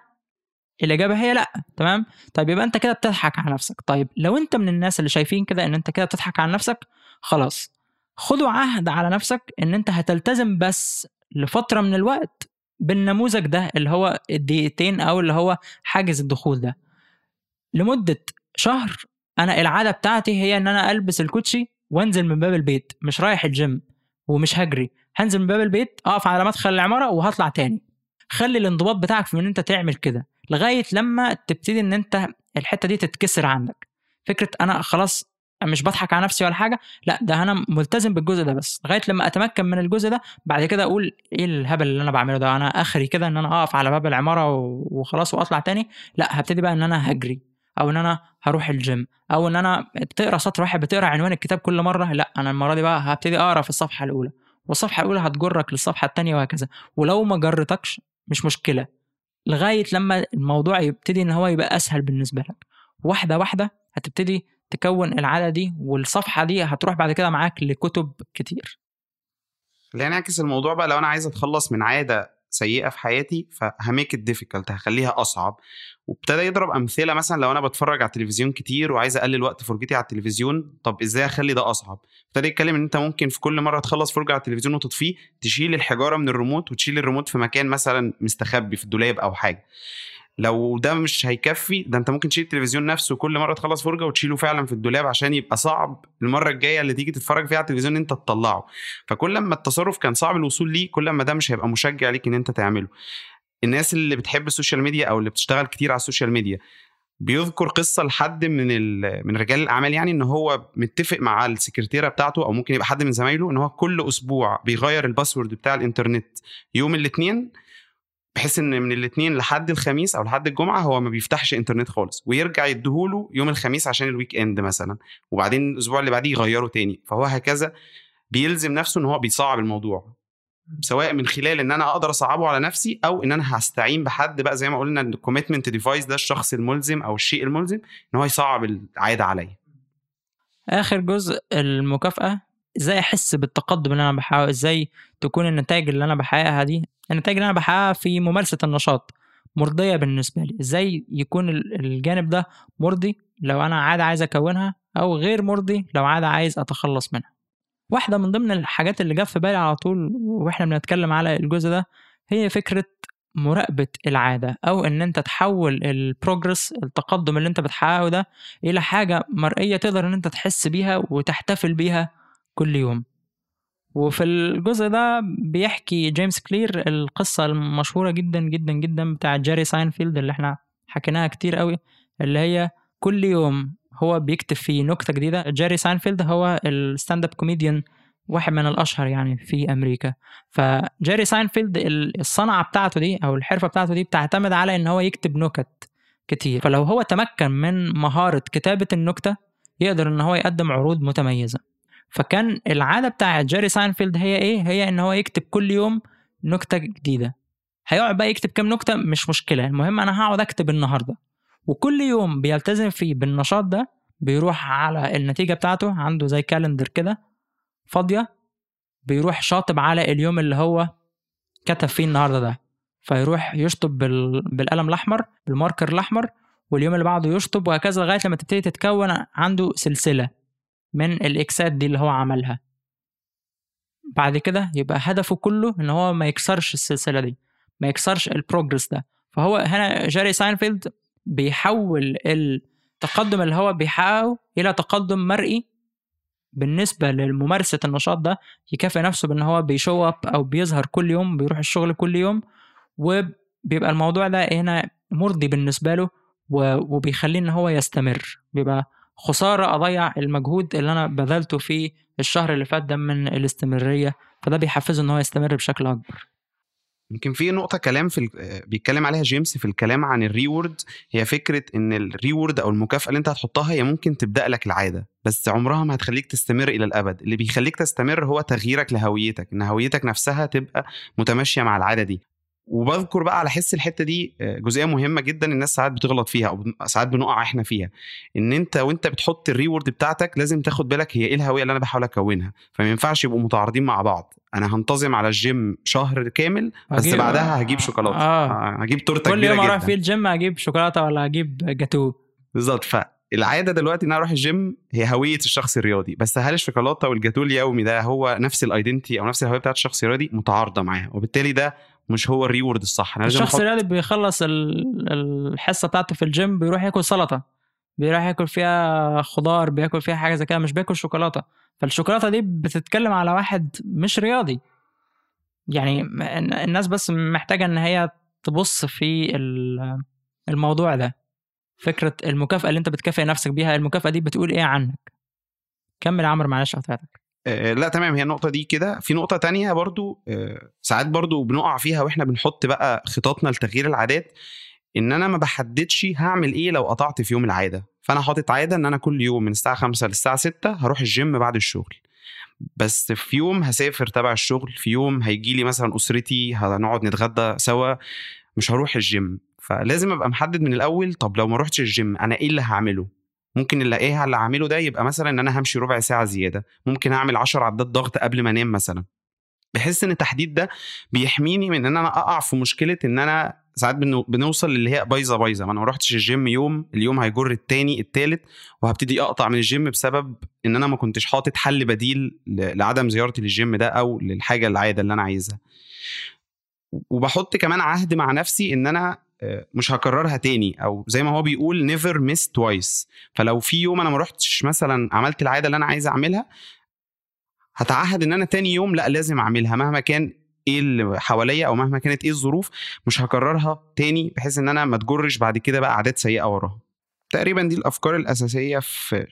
الإجابة هي لأ تمام؟ طيب يبقى أنت كده بتضحك على نفسك. طيب لو أنت من الناس اللي شايفين كده إن أنت كده بتضحك على نفسك خلاص. خدوا عهد على نفسك إن أنت هتلتزم بس لفترة من الوقت بالنموذج ده اللي هو الدقيقتين أو اللي هو حاجز الدخول ده. لمدة شهر أنا العادة بتاعتي هي إن أنا ألبس الكوتشي وأنزل من باب البيت مش رايح الجيم ومش هجري. هنزل من باب البيت أقف على مدخل العمارة وهطلع تاني. خلي الانضباط بتاعك في إن أنت تعمل كده لغاية لما تبتدي إن أنت الحتة دي تتكسر عندك. فكرة أنا خلاص مش بضحك على نفسي ولا حاجة لأ ده أنا ملتزم بالجزء ده بس. لغاية لما أتمكن من الجزء ده بعد كده أقول إيه الهبل اللي أنا بعمله ده؟ أنا آخري كده إن أنا أقف على باب العمارة وخلاص وأطلع تاني؟ لأ هبتدي بقى إن أنا هجري. أو إن أنا هروح الجيم أو إن أنا بتقرأ سطر واحد بتقرأ عنوان الكتاب كل مرة لأ أنا المرة دي بقى هبتدي أقرأ في الصفحة الأولى والصفحة الأولى هتجرك للصفحة الثانية وهكذا ولو ما جرتكش مش مشكلة لغاية لما الموضوع يبتدي إن هو يبقى أسهل بالنسبة لك. واحدة واحدة هتبتدي تكون العادة دي والصفحة دي هتروح بعد كده معاك لكتب كتير. خلينا نعكس الموضوع بقى لو أنا عايز أتخلص من عادة سيئة في حياتي فهميك ديفيكالت هخليها أصعب. وابتدى يضرب أمثلة مثلا لو أنا بتفرج على التلفزيون كتير وعايز أقلل وقت فرجتي على التلفزيون طب إزاي أخلي ده أصعب؟ ابتدى يتكلم إن أنت ممكن في كل مرة تخلص فرجة على التلفزيون وتطفيه تشيل الحجارة من الريموت وتشيل الريموت في مكان مثلا مستخبي في الدولاب أو حاجة. لو ده مش هيكفي ده أنت ممكن تشيل التلفزيون نفسه كل مرة تخلص فرجة وتشيله فعلا في الدولاب عشان يبقى صعب المرة الجاية اللي تيجي تتفرج فيها على التلفزيون أنت تطلعه. فكل ما التصرف كان صعب الوصول ليه كل ما ده مش هيبقى مشجع ليك إن أنت تعمله. الناس اللي بتحب ال social media أو اللي بتشتغل كتير على ال social media بيذكر قصة لحد من من رجال الأعمال يعني إن هو متفق مع السكرتيرة بتاعته أو ممكن يبقى حد من زمايله إن هو كل أسبوع بيغير ال password بتاع الإنترنت يوم الاثنين بحيث إن من الاثنين لحد الخميس أو لحد الجمعة هو ما بيفتحش إنترنت خالص ويرجع يديهوله يوم الخميس عشان ال weekend مثلا وبعدين الأسبوع اللي بعديه يغيره تاني فهو هكذا بيلزم نفسه إن هو بيصعب الموضوع. سواء من خلال إن أنا أقدر أصعبه على نفسي أو إن أنا هستعين بحد بقى زي ما قلنا إن ال commitment device ده الشخص الملزم أو الشيء الملزم إن هو يصعب العادة عليا. آخر جزء المكافأة إزاي أحس بالتقدم اللي أنا بحققه؟ إزاي تكون النتائج اللي أنا بحققها دي؟ النتائج اللي أنا بحققها في ممارسة النشاط مرضية بالنسبة لي. إزاي يكون الجانب ده مرضي لو أنا عادة عايز أكونها أو غير مرضي لو عادة عايز أتخلص منها؟ واحدة من ضمن الحاجات اللي جت في بالي على طول وإحنا بنتكلم على الجزء ده هي فكرة مراقبة العادة أو إن أنت تحول البروجرس التقدم اللي أنت بتحققه ده إلى حاجة مرئية تقدر إن أنت تحس بيها وتحتفل بيها كل يوم. وفي الجزء ده بيحكي جيمس كلير القصة المشهورة جدا جدا جدا بتاع جيري ساينفيلد اللي إحنا حكيناها كتير قوي اللي هي كل يوم هو بيكتب فيه نكتة جديدة. جيري ساينفيلد هو ال stand-up comedian واحد من الأشهر يعني في أمريكا. فجيري ساينفيلد الصنعة بتاعته دي أو الحرفة بتاعته دي بتعتمد على إن هو يكتب نكت كتير. فلو هو تمكن من مهارة كتابة النكتة يقدر إن هو يقدم عروض متميزة. فكان العادة بتاعت جيري ساينفيلد هي إيه؟ هي إن هو يكتب كل يوم نكتة جديدة. هيقعد بقى يكتب كام نكتة؟ مش مشكلة. المهم أنا هقعد أكتب النهارده. وكل يوم بيلتزم فيه بالنشاط ده بيروح على النتيجة بتاعته عنده زي calendar كده فاضية بيروح شاطب على اليوم اللي هو كتب فيه النهارده ده. فيروح يشطب بالقلم الأحمر بال marker الأحمر واليوم اللي بعده يشطب وهكذا لغاية لما تبتدي تتكون عنده سلسلة من ال X ات دي اللي هو عملها. بعد كده يبقى هدفه كله إن هو ما يكسرش السلسلة دي ما يكسرش ال progress ده. فهو هنا جيري ساينفيلد بيحول التقدم اللي هو بيحققه إلى تقدم مرئي بالنسبة لممارسة النشاط ده يكافئ نفسه بإن هو بي show up أو بيظهر كل يوم بيروح الشغل كل يوم وبيبقى الموضوع ده هنا مرضي بالنسبة له وبيخليه إن هو يستمر. بيبقى خسارة أضيع المجهود اللي أنا بذلته في الشهر اللي فات ده من الاستمرارية فده بيحفزه إن هو يستمر بشكل أكبر. يمكن في نقطة كلام في بيتكلم عليها جيمس في الكلام عن ال reward. هي فكرة إن ال reward أو المكافأة اللي أنت هتحطها هي ممكن تبدأ لك العادة بس عمرها ما هتخليك تستمر إلى الأبد. اللي بيخليك تستمر هو تغييرك لهويتك إن هويتك نفسها تبقى متماشية مع العادة دي. وبذكر بقى على حس الحتة دي جزئية مهمة جدا الناس ساعات بتغلط فيها أو ساعات بنقع إحنا فيها. إن أنت وأنت بتحط ال reward بتاعتك لازم تاخد بالك هي إيه الهوية اللي أنا بحاول أكونها. فما ينفعش يبقوا متعارضين مع بعض. أنا هنتظم على الجيم شهر كامل بس هجيب- بعدها هجيب شوكولاتة. آه. آه. هجيب تورتة كل يوم أروح فيه الجيم أجيب شوكولاتة ولا أجيب جاتوه. بالظبط. فالعادة دلوقتي إن أنا أروح الجيم هي هوية الشخص الرياضي. بس هل الشوكولاتة والجاتوه اليومي ده هو نفس ال identity أو نفس الهوية بتاعت الشخص الرياضي؟ متعارضة معاه وبالتالي ده مش هو الريورد الصح. لازم الشخص الرياضي بيخلص ال- الحصة بتاعته في الجيم بيروح ياكل سلطة. بيروح ياكل فيها خضار بياكل فيها حاجة زي كده مش بياكل شوكولاتة. فالشوكولاتة دي بتتكلم على واحد مش رياضي. يعني الناس بس محتاجة إن هي تبص في ال- الموضوع ده. فكرة المكافأة اللي أنت بتكافئ نفسك بيها المكافأة دي بتقول إيه عنك؟ كمل عمرو معلش قطعتك. لا تمام هي النقطة دي كده. في نقطة تانية برضو آه، ساعات برضو بنقع فيها وإحنا بنحط بقى خططنا لتغيير العادات إن أنا ما بحددش هعمل إيه لو قطعت في يوم العادة. فأنا حاطط عادة إن أنا كل يوم من الساعة 5 للساعة 6 هروح الجيم بعد الشغل. بس في يوم هسافر تبع الشغل في يوم هيجي لي مثلا أسرتي هنقعد نتغدى سوا مش هروح الجيم فلازم أبقى محدد من الأول طب لو ما روحتش الجيم أنا إيه اللي هعمله؟ ممكن إيه اللي هعمله ده يبقى مثلا إن أنا همشي ربع ساعة زيادة. ممكن أعمل 10 عدات ضغط قبل ما أنام مثلا. بحس إن التحديد ده بيحميني من إن أنا أقع في مشكلة إن أنا ساعات بنو- بنوصل اللي هي بايظة بايظة. ما أنا ما رحتش الجيم يوم اليوم هيجر التاني التالت وهبتدي أقطع من الجيم بسبب إن أنا ما كنتش حاطط حل بديل لعدم زيارتي للجيم ده أو للحاجة العادة اللي أنا عايزها. وبحط كمان عهد مع نفسي إن أنا مش هكررها تاني أو زي ما هو بيقول never miss twice فلو في يوم أنا ما رحتش مثلا عملت العادة اللي أنا عايز أعملها هتعهد إن أنا تاني يوم لأ لازم أعملها مهما كان إيه اللي حواليا أو مهما كانت إيه الظروف مش هكررها تاني بحيث إن أنا ما تجرش بعد كده بقى عادات سيئة وراها. تقريبا دي الأفكار الأساسية في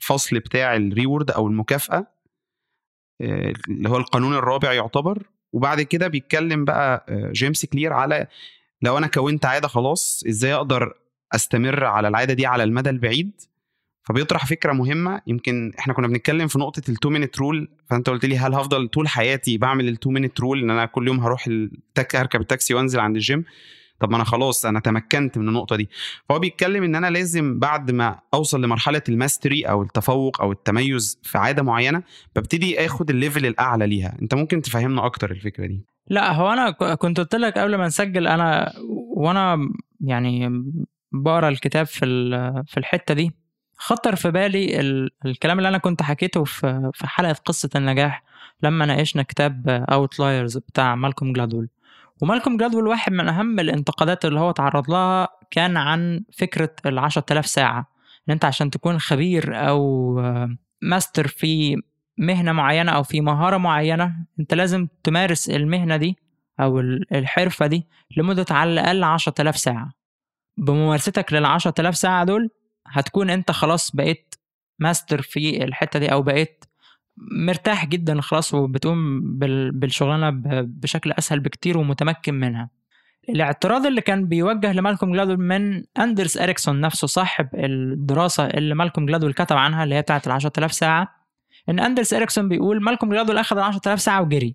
الفصل بتاع ال reward أو المكافأة آه، اللي هو القانون الرابع يعتبر. وبعد كده بيتكلم بقى آه، جيمس كلير على لو أنا كونت عادة خلاص إزاي أقدر أستمر على العادة دي على المدى البعيد؟ فبيطرح فكرة مهمة يمكن إحنا كنا بنتكلم في نقطة ال two minute rule فأنت قلت لي هل هفضل طول حياتي بعمل ال two minute rule إن أنا كل يوم هروح ال tick هركب التاكسي وأنزل عند الجيم طب ما أنا خلاص أنا تمكنت من النقطة دي. فهو بيتكلم إن أنا لازم بعد ما أوصل لمرحلة ال mastery أو التفوق أو التميز في عادة معينة ببتدي آخد ال level الأعلى ليها. أنت ممكن تفهمنا أكتر الفكرة دي. لا هو أنا كنت قلت لك قبل ما نسجل أنا وأنا يعني بقرأ الكتاب في في الحتة دي خطر في بالي ال- الكلام اللي أنا كنت حكيته في حلقة قصة النجاح لما ناقشنا كتاب Outliers بتاع مالكوم جلادول. ومالكوم جلادول واحد من أهم الانتقادات اللي هو تعرض لها كان عن فكرة ال 10000 ساعة. إن أنت عشان تكون خبير أو ماستر في مهنة معينة أو في مهارة معينة أنت لازم تمارس المهنة دي أو ال- الحرفة دي لمدة على الأقل 10000 ساعة. بممارستك لل 10000 ساعة دول هتكون أنت خلاص بقيت ماستر في الحتة دي أو بقيت مرتاح جدا خلاص وبتقوم بال- بالشغلانة بشكل أسهل بكتير ومتمكن منها. الاعتراض اللي كان بيوجه لمالكوم جلادول من أندرس إريكسون نفسه صاحب الدراسة اللي مالكوم جلادول كتب عنها اللي هي بتاعت ال 10000 ساعة إن أندرس إريكسون بيقول مالكوم جلادول أخذ ال 10000 ساعة وجري.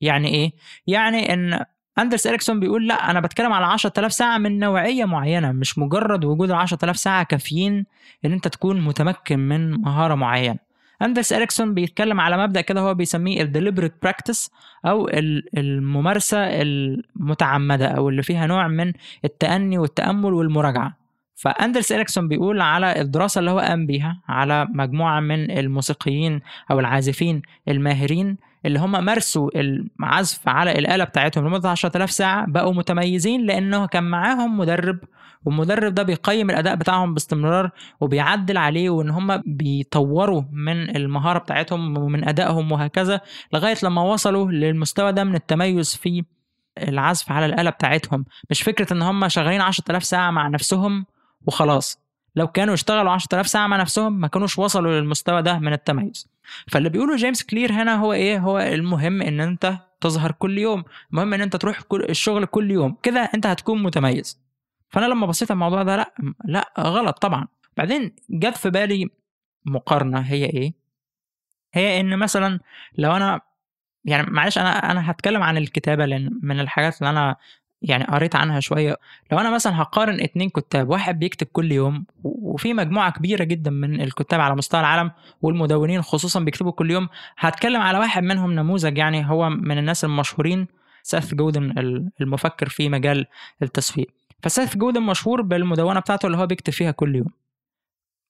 يعني إيه؟ يعني إن أندرس إريكسون بيقول لأ أنا بتكلم على 10000 ساعة من نوعية معينة مش مجرد وجود ال 10000 ساعة كافيين إن أنت تكون متمكن من مهارة معينة. أندرس إريكسون بيتكلم على مبدأ كده هو بيسميه ال deliberate practice أو ال- الممارسة المتعمدة أو اللي فيها نوع من التأني والتأمل والمراجعة. فأندرس إريكسون بيقول على الدراسة اللي هو قام بيها على مجموعة من الموسيقيين أو العازفين الماهرين اللي هم مارسوا العزف على الآلة بتاعتهم لمدة 10000 ساعة بقوا متميزين لأنه كان معاهم مدرب والمدرب ده بيقيم الأداء بتاعهم باستمرار وبيعدل عليه وإن هم بيطوروا من المهارة بتاعتهم ومن أدائهم وهكذا لغاية لما وصلوا للمستوى ده من التميز في العزف على الآلة بتاعتهم. مش فكرة إن هم شغالين 10000 ساعة مع نفسهم وخلاص. لو كانوا اشتغلوا 10000 ساعة مع نفسهم ما كانوش وصلوا للمستوى ده من التميز. فاللي بيقوله جيمس كلير هنا هو إيه؟ هو المهم إن أنت تظهر كل يوم. المهم إن أنت تروح كل الشغل كل يوم. كده أنت هتكون متميز. فأنا لما بصيت على الموضوع ده لأ لأ غلط طبعا. بعدين جت في بالي مقارنة هي إيه؟ هي إن مثلا لو أنا يعني معلش أنا أنا هتكلم عن الكتابة لأن من الحاجات اللي أنا يعني قريت عنها شوية. لو أنا مثلا هقارن اتنين كتاب واحد بيكتب كل يوم وفي مجموعة كبيرة جدا من الكتاب على مستوى العالم والمدونين خصوصا بيكتبوا كل يوم هتكلم على واحد منهم نموذج يعني هو من الناس المشهورين سيث جودن المفكر في مجال التسويق فسيث جودن مشهور بالمدونة بتاعته اللي هو بيكتب فيها كل يوم.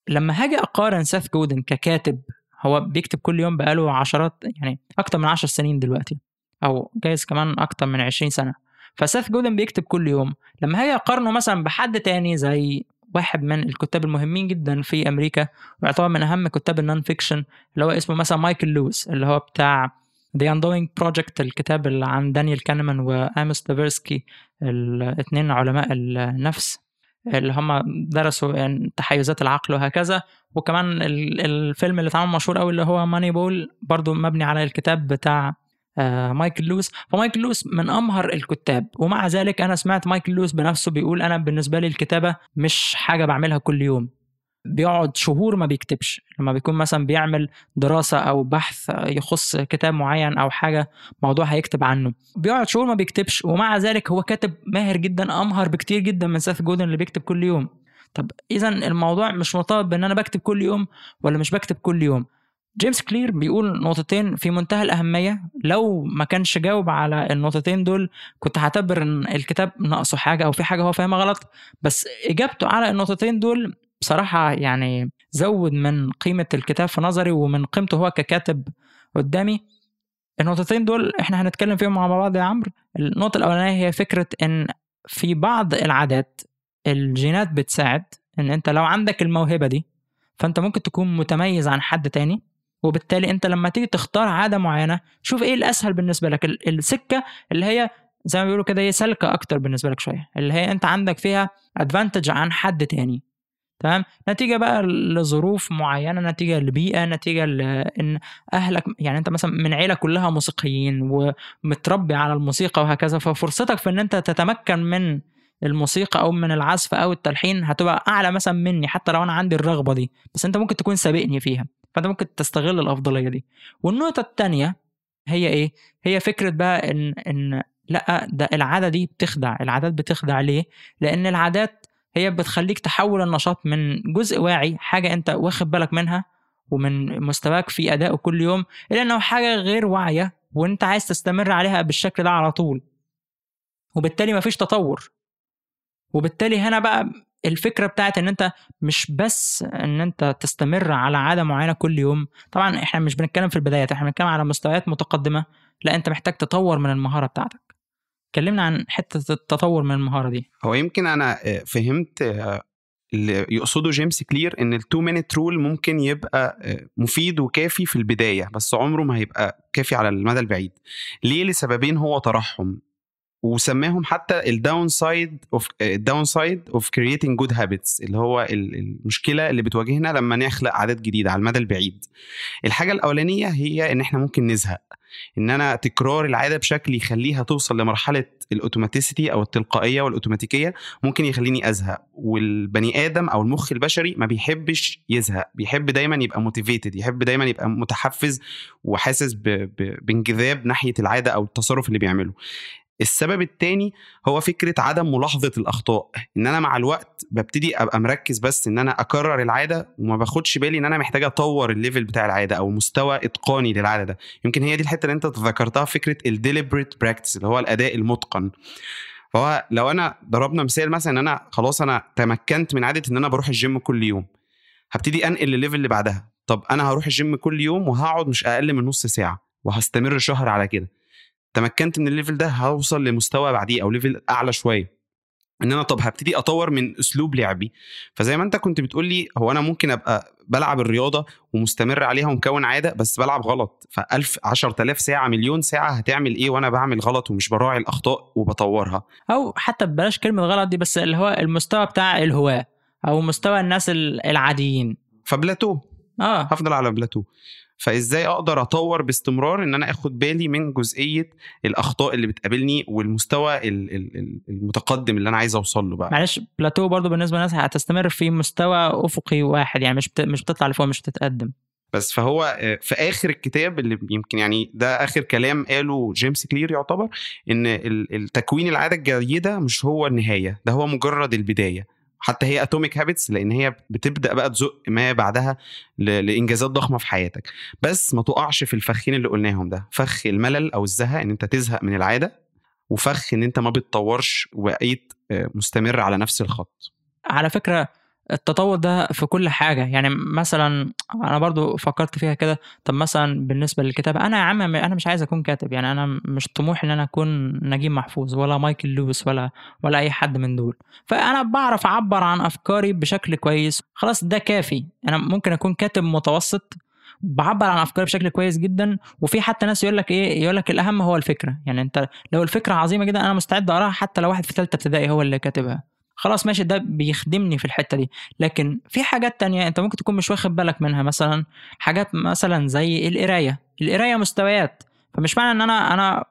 لما هاجي أقارن سيث جودن ككاتب هو بيكتب كل يوم بقاله عشرات يعني أكتر من عشر سنين دلوقتي أو جايز كمان أكتر من عشرين سنة. فسيث جودن بيكتب كل يوم. لما هاجي اقارنه مثلا بحد تاني زي واحد من الكتاب المهمين جدا في أمريكا ويعتبر من أهم كتاب ال non-fiction اللي هو اسمه مثلا مايكل لويس اللي هو بتاع The Undoing Project الكتاب اللي عن دانيال كانمان واموس تافيرسكي الاثنين علماء النفس اللي هم درسوا يعني تحيزات العقل وهكذا. وكمان الفيلم اللي اتعمل مشهور قوي اللي هو Moneyball برضو مبني على الكتاب بتاع مايكل لويس. فمايكل لويس من أمهر الكتاب ومع ذلك أنا سمعت مايكل لويس بنفسه بيقول أنا بالنسبة لي الكتابة مش حاجة بعملها كل يوم. بيقعد شهور ما بيكتبش. لما بيكون مثلا بيعمل دراسة أو بحث يخص كتاب معين أو حاجة موضوع هيكتب عنه. بيقعد شهور ما بيكتبش ومع ذلك هو كاتب ماهر جدا أمهر بكتير جدا من سيث جودن اللي بيكتب كل يوم. طب إذا الموضوع مش مرتبط بإن أنا بكتب كل يوم ولا مش بكتب كل يوم؟ جيمس كلير بيقول نقطتين في منتهى الأهمية. لو ما كانش جاوب على النقطتين دول كنت هعتبر إن الكتاب ناقصه حاجة أو في حاجة هو فاهمها غلط. بس إجابته على النقطتين دول بصراحة يعني زود من قيمة الكتاب في نظري ومن قيمته هو ككاتب قدامي. النقطتين دول إحنا هنتكلم فيهم مع بعض يا عمرو. النقطة الأولانية هي فكرة إن في بعض العادات الجينات بتساعد إن أنت لو عندك الموهبة دي فأنت ممكن تكون متميز عن حد تاني. وبالتالي أنت لما تيجي تختار عادة معينة شوف إيه الأسهل بالنسبة لك؟ السكة اللي هي زي ما بيقولوا كده هي سلكة أكتر بالنسبة لك شوية اللي هي أنت عندك فيها أدفانتج عن حد تاني. تمام؟ نتيجة بقى لظروف معينة نتيجة لبيئة نتيجة لأن أهلك يعني انت مثلا من عيلة كلها موسيقيين ومتربي على الموسيقى وهكذا ففرصتك في إن انت تتمكن من الموسيقى أو من العزف أو التلحين هتبقى أعلى مثلا مني حتى لو أنا عندي الرغبة دي بس انت ممكن تكون سابقني فيها. فانت ممكن تستغل الأفضلية دي. والنقطة الثانية هي إيه؟ هي فكرة بقى إن إن لأ ده العادة دي بتخدع. العادات بتخدع ليه؟ لأن العادات هي بتخليك تحول النشاط من جزء واعي حاجة أنت واخد بالك منها ومن مستواك في أدائه كل يوم إلى إنه حاجة غير واعية وأنت عايز تستمر عليها بالشكل ده على طول. وبالتالي مفيش تطور. وبالتالي هنا بقى الفكرة بتاعت إن أنت مش بس إن أنت تستمر على عادة معينة كل يوم. طبعا إحنا مش بنتكلم في البدايات إحنا بنتكلم على مستويات متقدمة. لا أنت محتاج تطور من المهارة بتاعتك. كلمنا عن حتة التطور من المهارة دي. هو يمكن أنا آه، فهمت آه، اللي يقصده جيمس كلير إن ال two minute rule ممكن يبقى آه، مفيد وكافي في البداية بس عمره ما هيبقى كافي على المدى البعيد. ليه؟ لسببين هو طرحهم وسماهم حتى ال downside of ال downside of creating good habits اللي هو المشكلة اللي بتواجهنا لما نخلق عادات جديدة على المدى البعيد. الحاجة الأولانية هي إن إحنا ممكن نزهق. إن أنا تكرار العادة بشكل يخليها توصل لمرحلة ال automaticity أو التلقائية والأوتوماتيكية ممكن يخليني أزهق. والبني آدم أو المخ البشري ما بيحبش يزهق. بيحب دايما يبقى motivated يحب دايما يبقى متحفز وحاسس بانجذاب ناحية العادة أو التصرف اللي بيعمله. السبب التاني هو فكرة عدم ملاحظة الأخطاء. إن أنا مع الوقت ببتدي أبقى مركز بس إن أنا أكرر العادة وما باخدش بالي إن أنا محتاج أطور ال level بتاع العادة أو مستوى إتقاني للعادة. ده يمكن هي دي الحتة اللي أنت ذكرتها فكرة ال deliberate practice اللي هو الأداء المتقن. فهو لو أنا ضربنا مثال مثلا إن أنا خلاص أنا تمكنت من عادة إن أنا بروح الجيم كل يوم. هبتدي أنقل لل level اللي بعدها. طب أنا هروح الجيم كل يوم وهقعد مش أقل من نص ساعة وهستمر شهر على كده. تمكنت من ال level ده هوصل لمستوى بعديه أو level أعلى شوية. إن أنا طب هبتدي أطور من أسلوب لعبي. فزي ما أنت كنت بتقول لي هو أنا ممكن أبقى بلعب الرياضة ومستمر عليها ومكون عادة بس بلعب غلط. ف1000 10000 ساعة مليون ساعة هتعمل إيه وأنا بعمل غلط ومش براعي الأخطاء وبطورها؟ أو حتى بلاش كلمة غلط دي بس اللي هو المستوى بتاع الهواة أو مستوى الناس العاديين. فبلاتو. آه. هفضل على بلاتو. فإزاي أقدر أطور باستمرار إن أنا آخد بالي من جزئية الأخطاء اللي بتقابلني والمستوى المتقدم اللي أنا عايز أوصل له بقى؟ معلش بلاتو برضو بالنسبة للناس هتستمر في مستوى أفقي واحد يعني مش مش بتطلع لفوق مش بتتقدم. بس فهو آه، في آخر الكتاب اللي يمكن يعني ده آخر كلام قاله جيمس كلير يعتبر إن التكوين العادة الجيدة مش هو النهاية ده هو مجرد البداية. حتى هي Atomic Habits لأن هي بتبدأ بقى تزق ما بعدها لإنجازات ضخمة في حياتك. بس ما تقعش في الفخين اللي قلناهم ده. فخ الملل أو الزهق إن أنت تزهق من العادة وفخ إن أنت ما بتطورش وبقيت آه، مستمر على نفس الخط. على فكرة التطور ده في كل حاجة. يعني مثلا أنا برضو فكرت فيها كده طب مثلا بالنسبة للكتابة أنا يا عم أنا مش عايز أكون كاتب يعني أنا مش طموحي إن أنا أكون نجيب محفوظ ولا مايكل لويس ولا ولا أي حد من دول. فأنا بعرف أعبر عن أفكاري بشكل كويس. خلاص ده كافي. أنا ممكن أكون كاتب متوسط بعبر عن أفكاري بشكل كويس جدا وفي حتى ناس يقول لك إيه يقول لك الأهم هو الفكرة. يعني أنت لو الفكرة عظيمة جدا أنا مستعد أقراها حتى لو واحد في ثالثه ابتدائي هو اللي كاتبها. خلاص ماشي ده بيخدمني في الحتة دي. لكن في حاجات تانية أنت ممكن تكون مش واخد بالك منها مثلا حاجات مثلا زي القراية. القراية مستويات فمش معنى إن أنا أنا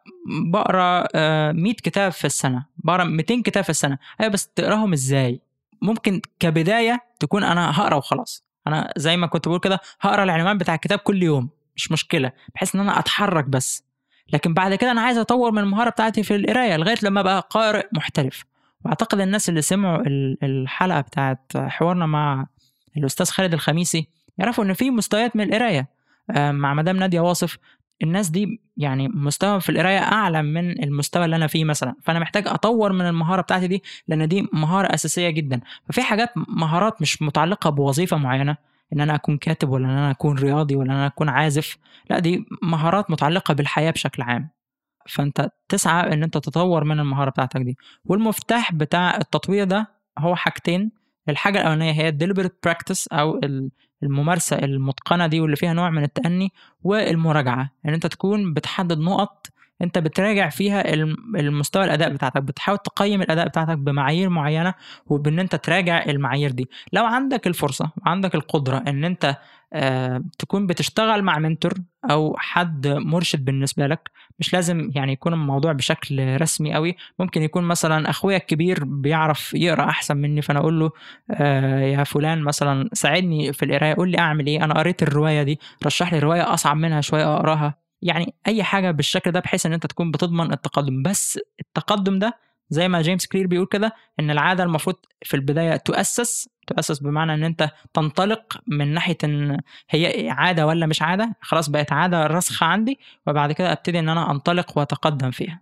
بقرأ 100 آه، كتاب في السنة بقرأ 200 كتاب في السنة. أيوه بس تقراهم إزاي؟ ممكن كبداية تكون أنا هقرأ وخلاص. أنا زي ما كنت بقول كده هقرأ العنوان بتاع الكتاب كل يوم مش مشكلة بحيث إن أنا أتحرك بس. لكن بعد كده أنا عايز أطور من المهارة بتاعتي في القراية لغاية لما أبقى قارئ محترف. وأعتقد الناس اللي سمعوا الحلقة بتاعت حوارنا مع الأستاذ خالد الخميسي يعرفوا إن في مستويات من القراية. آه، مع مدام نادية واصف الناس دي يعني مستوى في القراية أعلى من المستوى اللي أنا فيه مثلا. فأنا محتاج أطور من المهارة بتاعتي دي لأن دي مهارة أساسية جدا. ففي حاجات مهارات مش متعلقة بوظيفة معينة إن أنا أكون كاتب ولا إن أنا أكون رياضي ولا إن أنا أكون عازف. لا دي مهارات متعلقة بالحياة بشكل عام. فأنت تسعى إن أنت تطور من المهارة بتاعتك دي. والمفتاح بتاع التطوير ده هو حاجتين. الحاجة الأولانية هي deliberate practice أو الممارسة المتقنة دي واللي فيها نوع من التأني والمراجعة. إن يعني أنت تكون بتحدد نقط انت بتراجع فيها المستوى الأداء بتاعتك بتحاول تقيم الأداء بتاعتك بمعايير معينة وبإن انت تراجع المعايير دي. لو عندك الفرصة وعندك القدرة إن انت آه تكون بتشتغل مع منتور أو حد مرشد بالنسبة لك مش لازم يعني يكون الموضوع بشكل رسمي قوي ممكن يكون مثلا أخويا الكبير بيعرف يقرأ أحسن مني فأنا أقول له آه يا فلان مثلا ساعدني في القراية قول لي أعمل إيه؟ أنا قريت الرواية دي رشح لي رواية أصعب منها شوية أقراها. يعني أي حاجة بالشكل ده بحيث إن أنت تكون بتضمن التقدم. بس التقدم ده زي ما جيمس كلير بيقول كده إن العادة المفروض في البداية تؤسس. تؤسس بمعنى إن أنت تنطلق من ناحية إن هي عادة ولا مش عادة. خلاص بقت عادة راسخة عندي وبعد كده أبتدي إن أنا أنطلق وأتقدم فيها.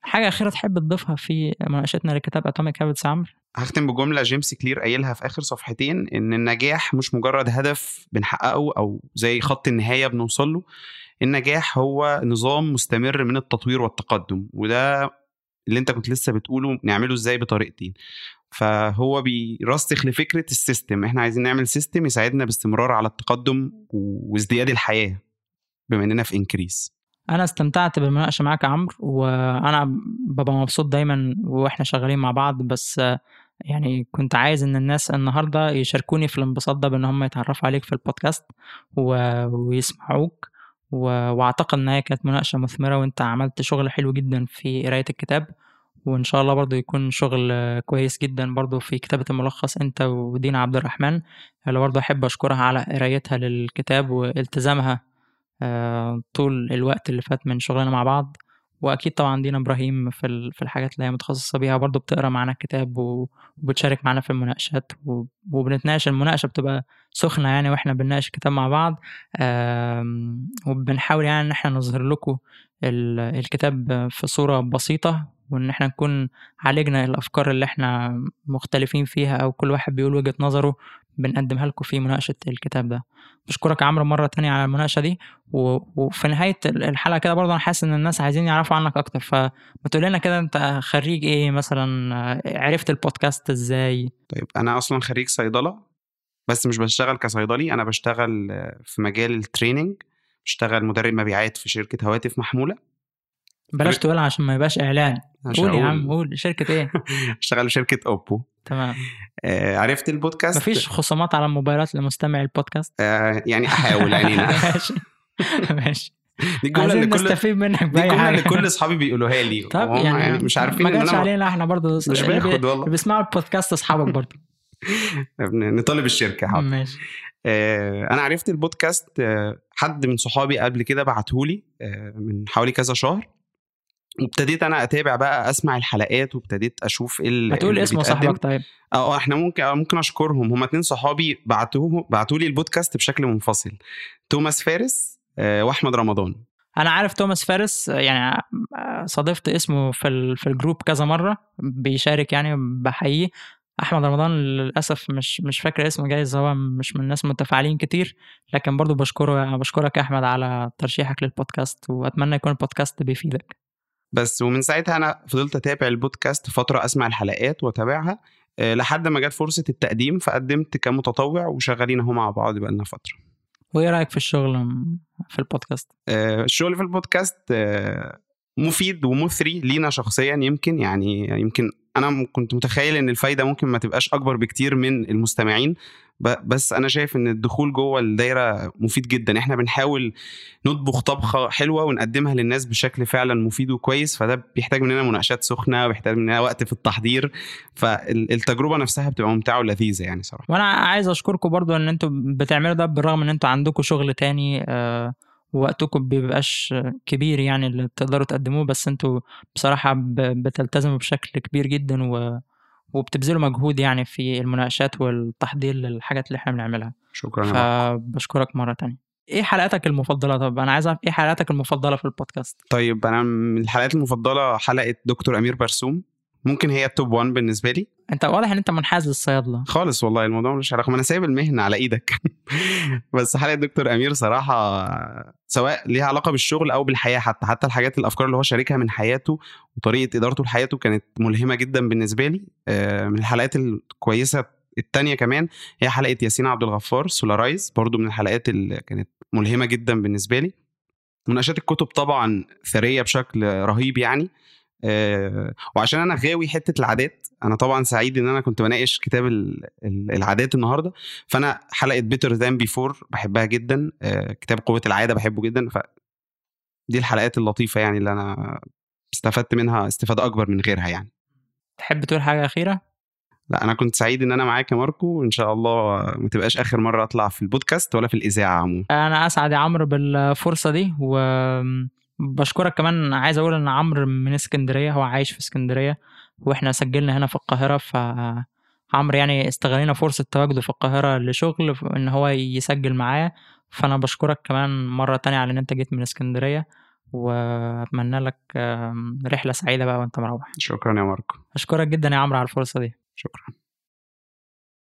حاجة أخيرة تحب تضيفها في مناقشتنا لكتاب Atomic Habits عمرو؟ هختم بجملة جيمس كلير قايلها في آخر صفحتين إن النجاح مش مجرد هدف بنحققه أو زي خط النهاية بنوصل له النجاح هو نظام مستمر من التطوير والتقدم وده اللي انت كنت لسه بتقوله نعمله إزاي بطريقتين. فهو بيرسخ لفكرة ال system إحنا عايزين نعمل system يساعدنا باستمرار على التقدم وازدياد الحياة بما اننا في increase أنا استمتعت بالمناقشة معاك يا عمرو وأنا ببقى مبسوط دايما وإحنا شغالين مع بعض بس يعني كنت عايز إن الناس النهارده يشاركوني في الانبساط ده بإن هم يتعرفوا عليك في البودكاست ويسمعوك. وأعتقد إن هي كانت مناقشة مثمرة وأنت عملت شغل حلو جدا في قراية الكتاب وإن شاء الله برضو يكون شغل كويس جدا برضو في كتابة الملخص أنت ودينا عبد الرحمن اللي برضو أحب أشكرها على قرايتها للكتاب والتزامها آه، طول الوقت اللي فات من شغلنا مع بعض. وأكيد طبعا دينا إبراهيم في في الحاجات اللي هي متخصصة بيها برضو بتقرأ معانا الكتاب وبتشارك معانا في المناقشات وبنتناقش. المناقشة بتبقى سخنة يعني وإحنا بنناقش الكتاب مع بعض. وبنحاول يعني إن إحنا نظهر لكم الكتاب في صورة بسيطة وإن إحنا نكون عالجنا الأفكار اللي إحنا مختلفين فيها أو كل واحد بيقول وجهة نظره بنقدمها لكم في مناقشة الكتاب ده. بشكرك يا عمرو مرة تانية على المناقشة دي و... وفي نهاية الحلقة كده برضه أنا حاسس إن الناس عايزين يعرفوا عنك أكتر فما تقول لنا كده أنت خريج إيه مثلا؟ عرفت البودكاست إزاي؟ طيب أنا أصلا خريج صيدلة بس مش بشتغل كصيدلي أنا بشتغل في مجال التريننج بشتغل مدرب مبيعات في شركة هواتف محمولة. بلاش تقولها عشان ما يبقاش اعلان قول يا عم قول. شركة إيه؟ بشتغل في شركة أوبو. تمام. آه عرفت البودكاست؟ مفيش خصومات على الموبايلات لمستمع البودكاست؟ آه يعني أحاول عينينا ماشي. ماشي. دي الجمله اللي كل نستفيد منك دي الجمله اللي كل أصحابي بيقولوها لي. طب يعني, يعني مش عارفين ما جاتش أنا علينا إحنا برضه. مش باخد والله. بيسمعوا البودكاست أصحابك برضه. نطالب الشركة حاضر. ماشي. آه، أنا عرفت البودكاست آه، حد من صحابي قبل كده بعتهولي آه، من حوالي كذا شهر. وابتديت أنا اتابع بقى اسمع الحلقات وابتديت أشوف إيه اللي ما تقول اللي اسم بيتقدم. صاحبك طيب. آه إحنا ممكن آه، ممكن اشكرهم. هم اتنين صحابي بعتوه بعتوا لي البودكاست بشكل منفصل. توماس فارس آه، واحمد رمضان. أنا عارف توماس فارس يعني صادفت اسمه في في الجروب كذا مرة بيشارك يعني بحييه احمد رمضان للأسف مش مش فاكر اسمه جايز هو مش من الناس متفاعلين كتير. لكن برضو بشكره بشكرك يا احمد على ترشيحك للبودكاست واتمنى يكون البودكاست بيفيدك. بس ومن ساعتها أنا فضلت أتابع البودكاست فترة أسمع الحلقات وأتابعها آه، لحد ما جت فرصة التقديم فقدمت كمتطوع وشغالين أهو مع بعض بقالنا فترة. وإيه رأيك في الشغل في البودكاست؟ آه، الشغل في البودكاست آه، مفيد ومثري لينا شخصيا يمكن يعني يمكن أنا كنت متخيل إن الفايدة ممكن ما تبقاش أكبر بكتير من المستمعين بس أنا شايف إن الدخول جوه الدايرة مفيد جدا. إحنا بنحاول نطبخ طبخة حلوة ونقدمها للناس بشكل فعلا مفيد وكويس فده بيحتاج مننا مناقشات سخنة وبيحتاج مننا وقت في التحضير. فالتجربه نفسها بتبقى ممتعة ولذيذة يعني صراحة. وأنا عايز أشكركم برضو إن أنتم بتعملوا ده بالرغم إن أنتم عندكم شغل تاني آه، ووقتكم بيبقاش كبير يعني اللي تقدروا تقدموه بس أنتوا بصراحة بتلتزموا بشكل كبير جدا و وبتبذلوا مجهود يعني في المناقشات والتحضير للحاجات اللي إحنا بنعملها. شكرا. فبشكرك مرة تانية. إيه حلقاتك المفضلة؟ طب أنا عايز أعرف إيه حلقاتك المفضلة في البودكاست؟ طيب أنا من الحلقات المفضلة حلقة دكتور أمير برسوم. ممكن هي التوب 1 بالنسبة لي؟ انت واضح ان انت منحاز للصيادلة. خالص والله الموضوع ملوش علاقة. ما أنا سايب المهنة على إيدك. بس حلقه دكتور أمير صراحة سواء ليها علاقة بالشغل أو بالحياة حتى حتى الحاجات الأفكار اللي هو شاركها من حياته وطريقة إدارته لحياته كانت ملهمة جدا بالنسبة لي. آه، من الحلقات الكويسة التانية كمان هي حلقة ياسين عبد الغفار سولارايز برضو من الحلقات اللي كانت ملهمة جدا بالنسبة لي. مناقشات الكتب طبعا ثرية بشكل رهيب يعني. آه، وعشان أنا غاوي حتة العادات أنا طبعا سعيد إن أنا كنت بناقش كتاب ال- ال- العادات النهارده فأنا حلقة Better Than Before بحبها جدا آه، كتاب قوة العادة بحبه جدا ف دي الحلقات اللطيفة يعني اللي أنا استفدت منها استفادة أكبر من غيرها يعني تحب تقول حاجة أخيرة؟ لا أنا كنت سعيد إن أنا معاك يا ماركو وإن شاء الله ما تبقاش آخر مرة أطلع في البودكاست ولا في الإذاعة عموما أنا أسعد يا عمرو بالفرصة دي وبشكرك كمان. عايز أقول إن عمرو من اسكندرية هو عايش في اسكندرية وإحنا سجلنا هنا في القاهرة ف عمرو يعني استغلينا فرصة تواجده في القاهرة لشغل إن هو يسجل معايا. فأنا بشكرك كمان مرة تانية على إن أنت جيت من اسكندرية وأتمنى لك رحلة سعيدة بقى وأنت مروح. شكرا يا ماركو. أشكرك جدا يا عمرو على الفرصة دي. شكرا.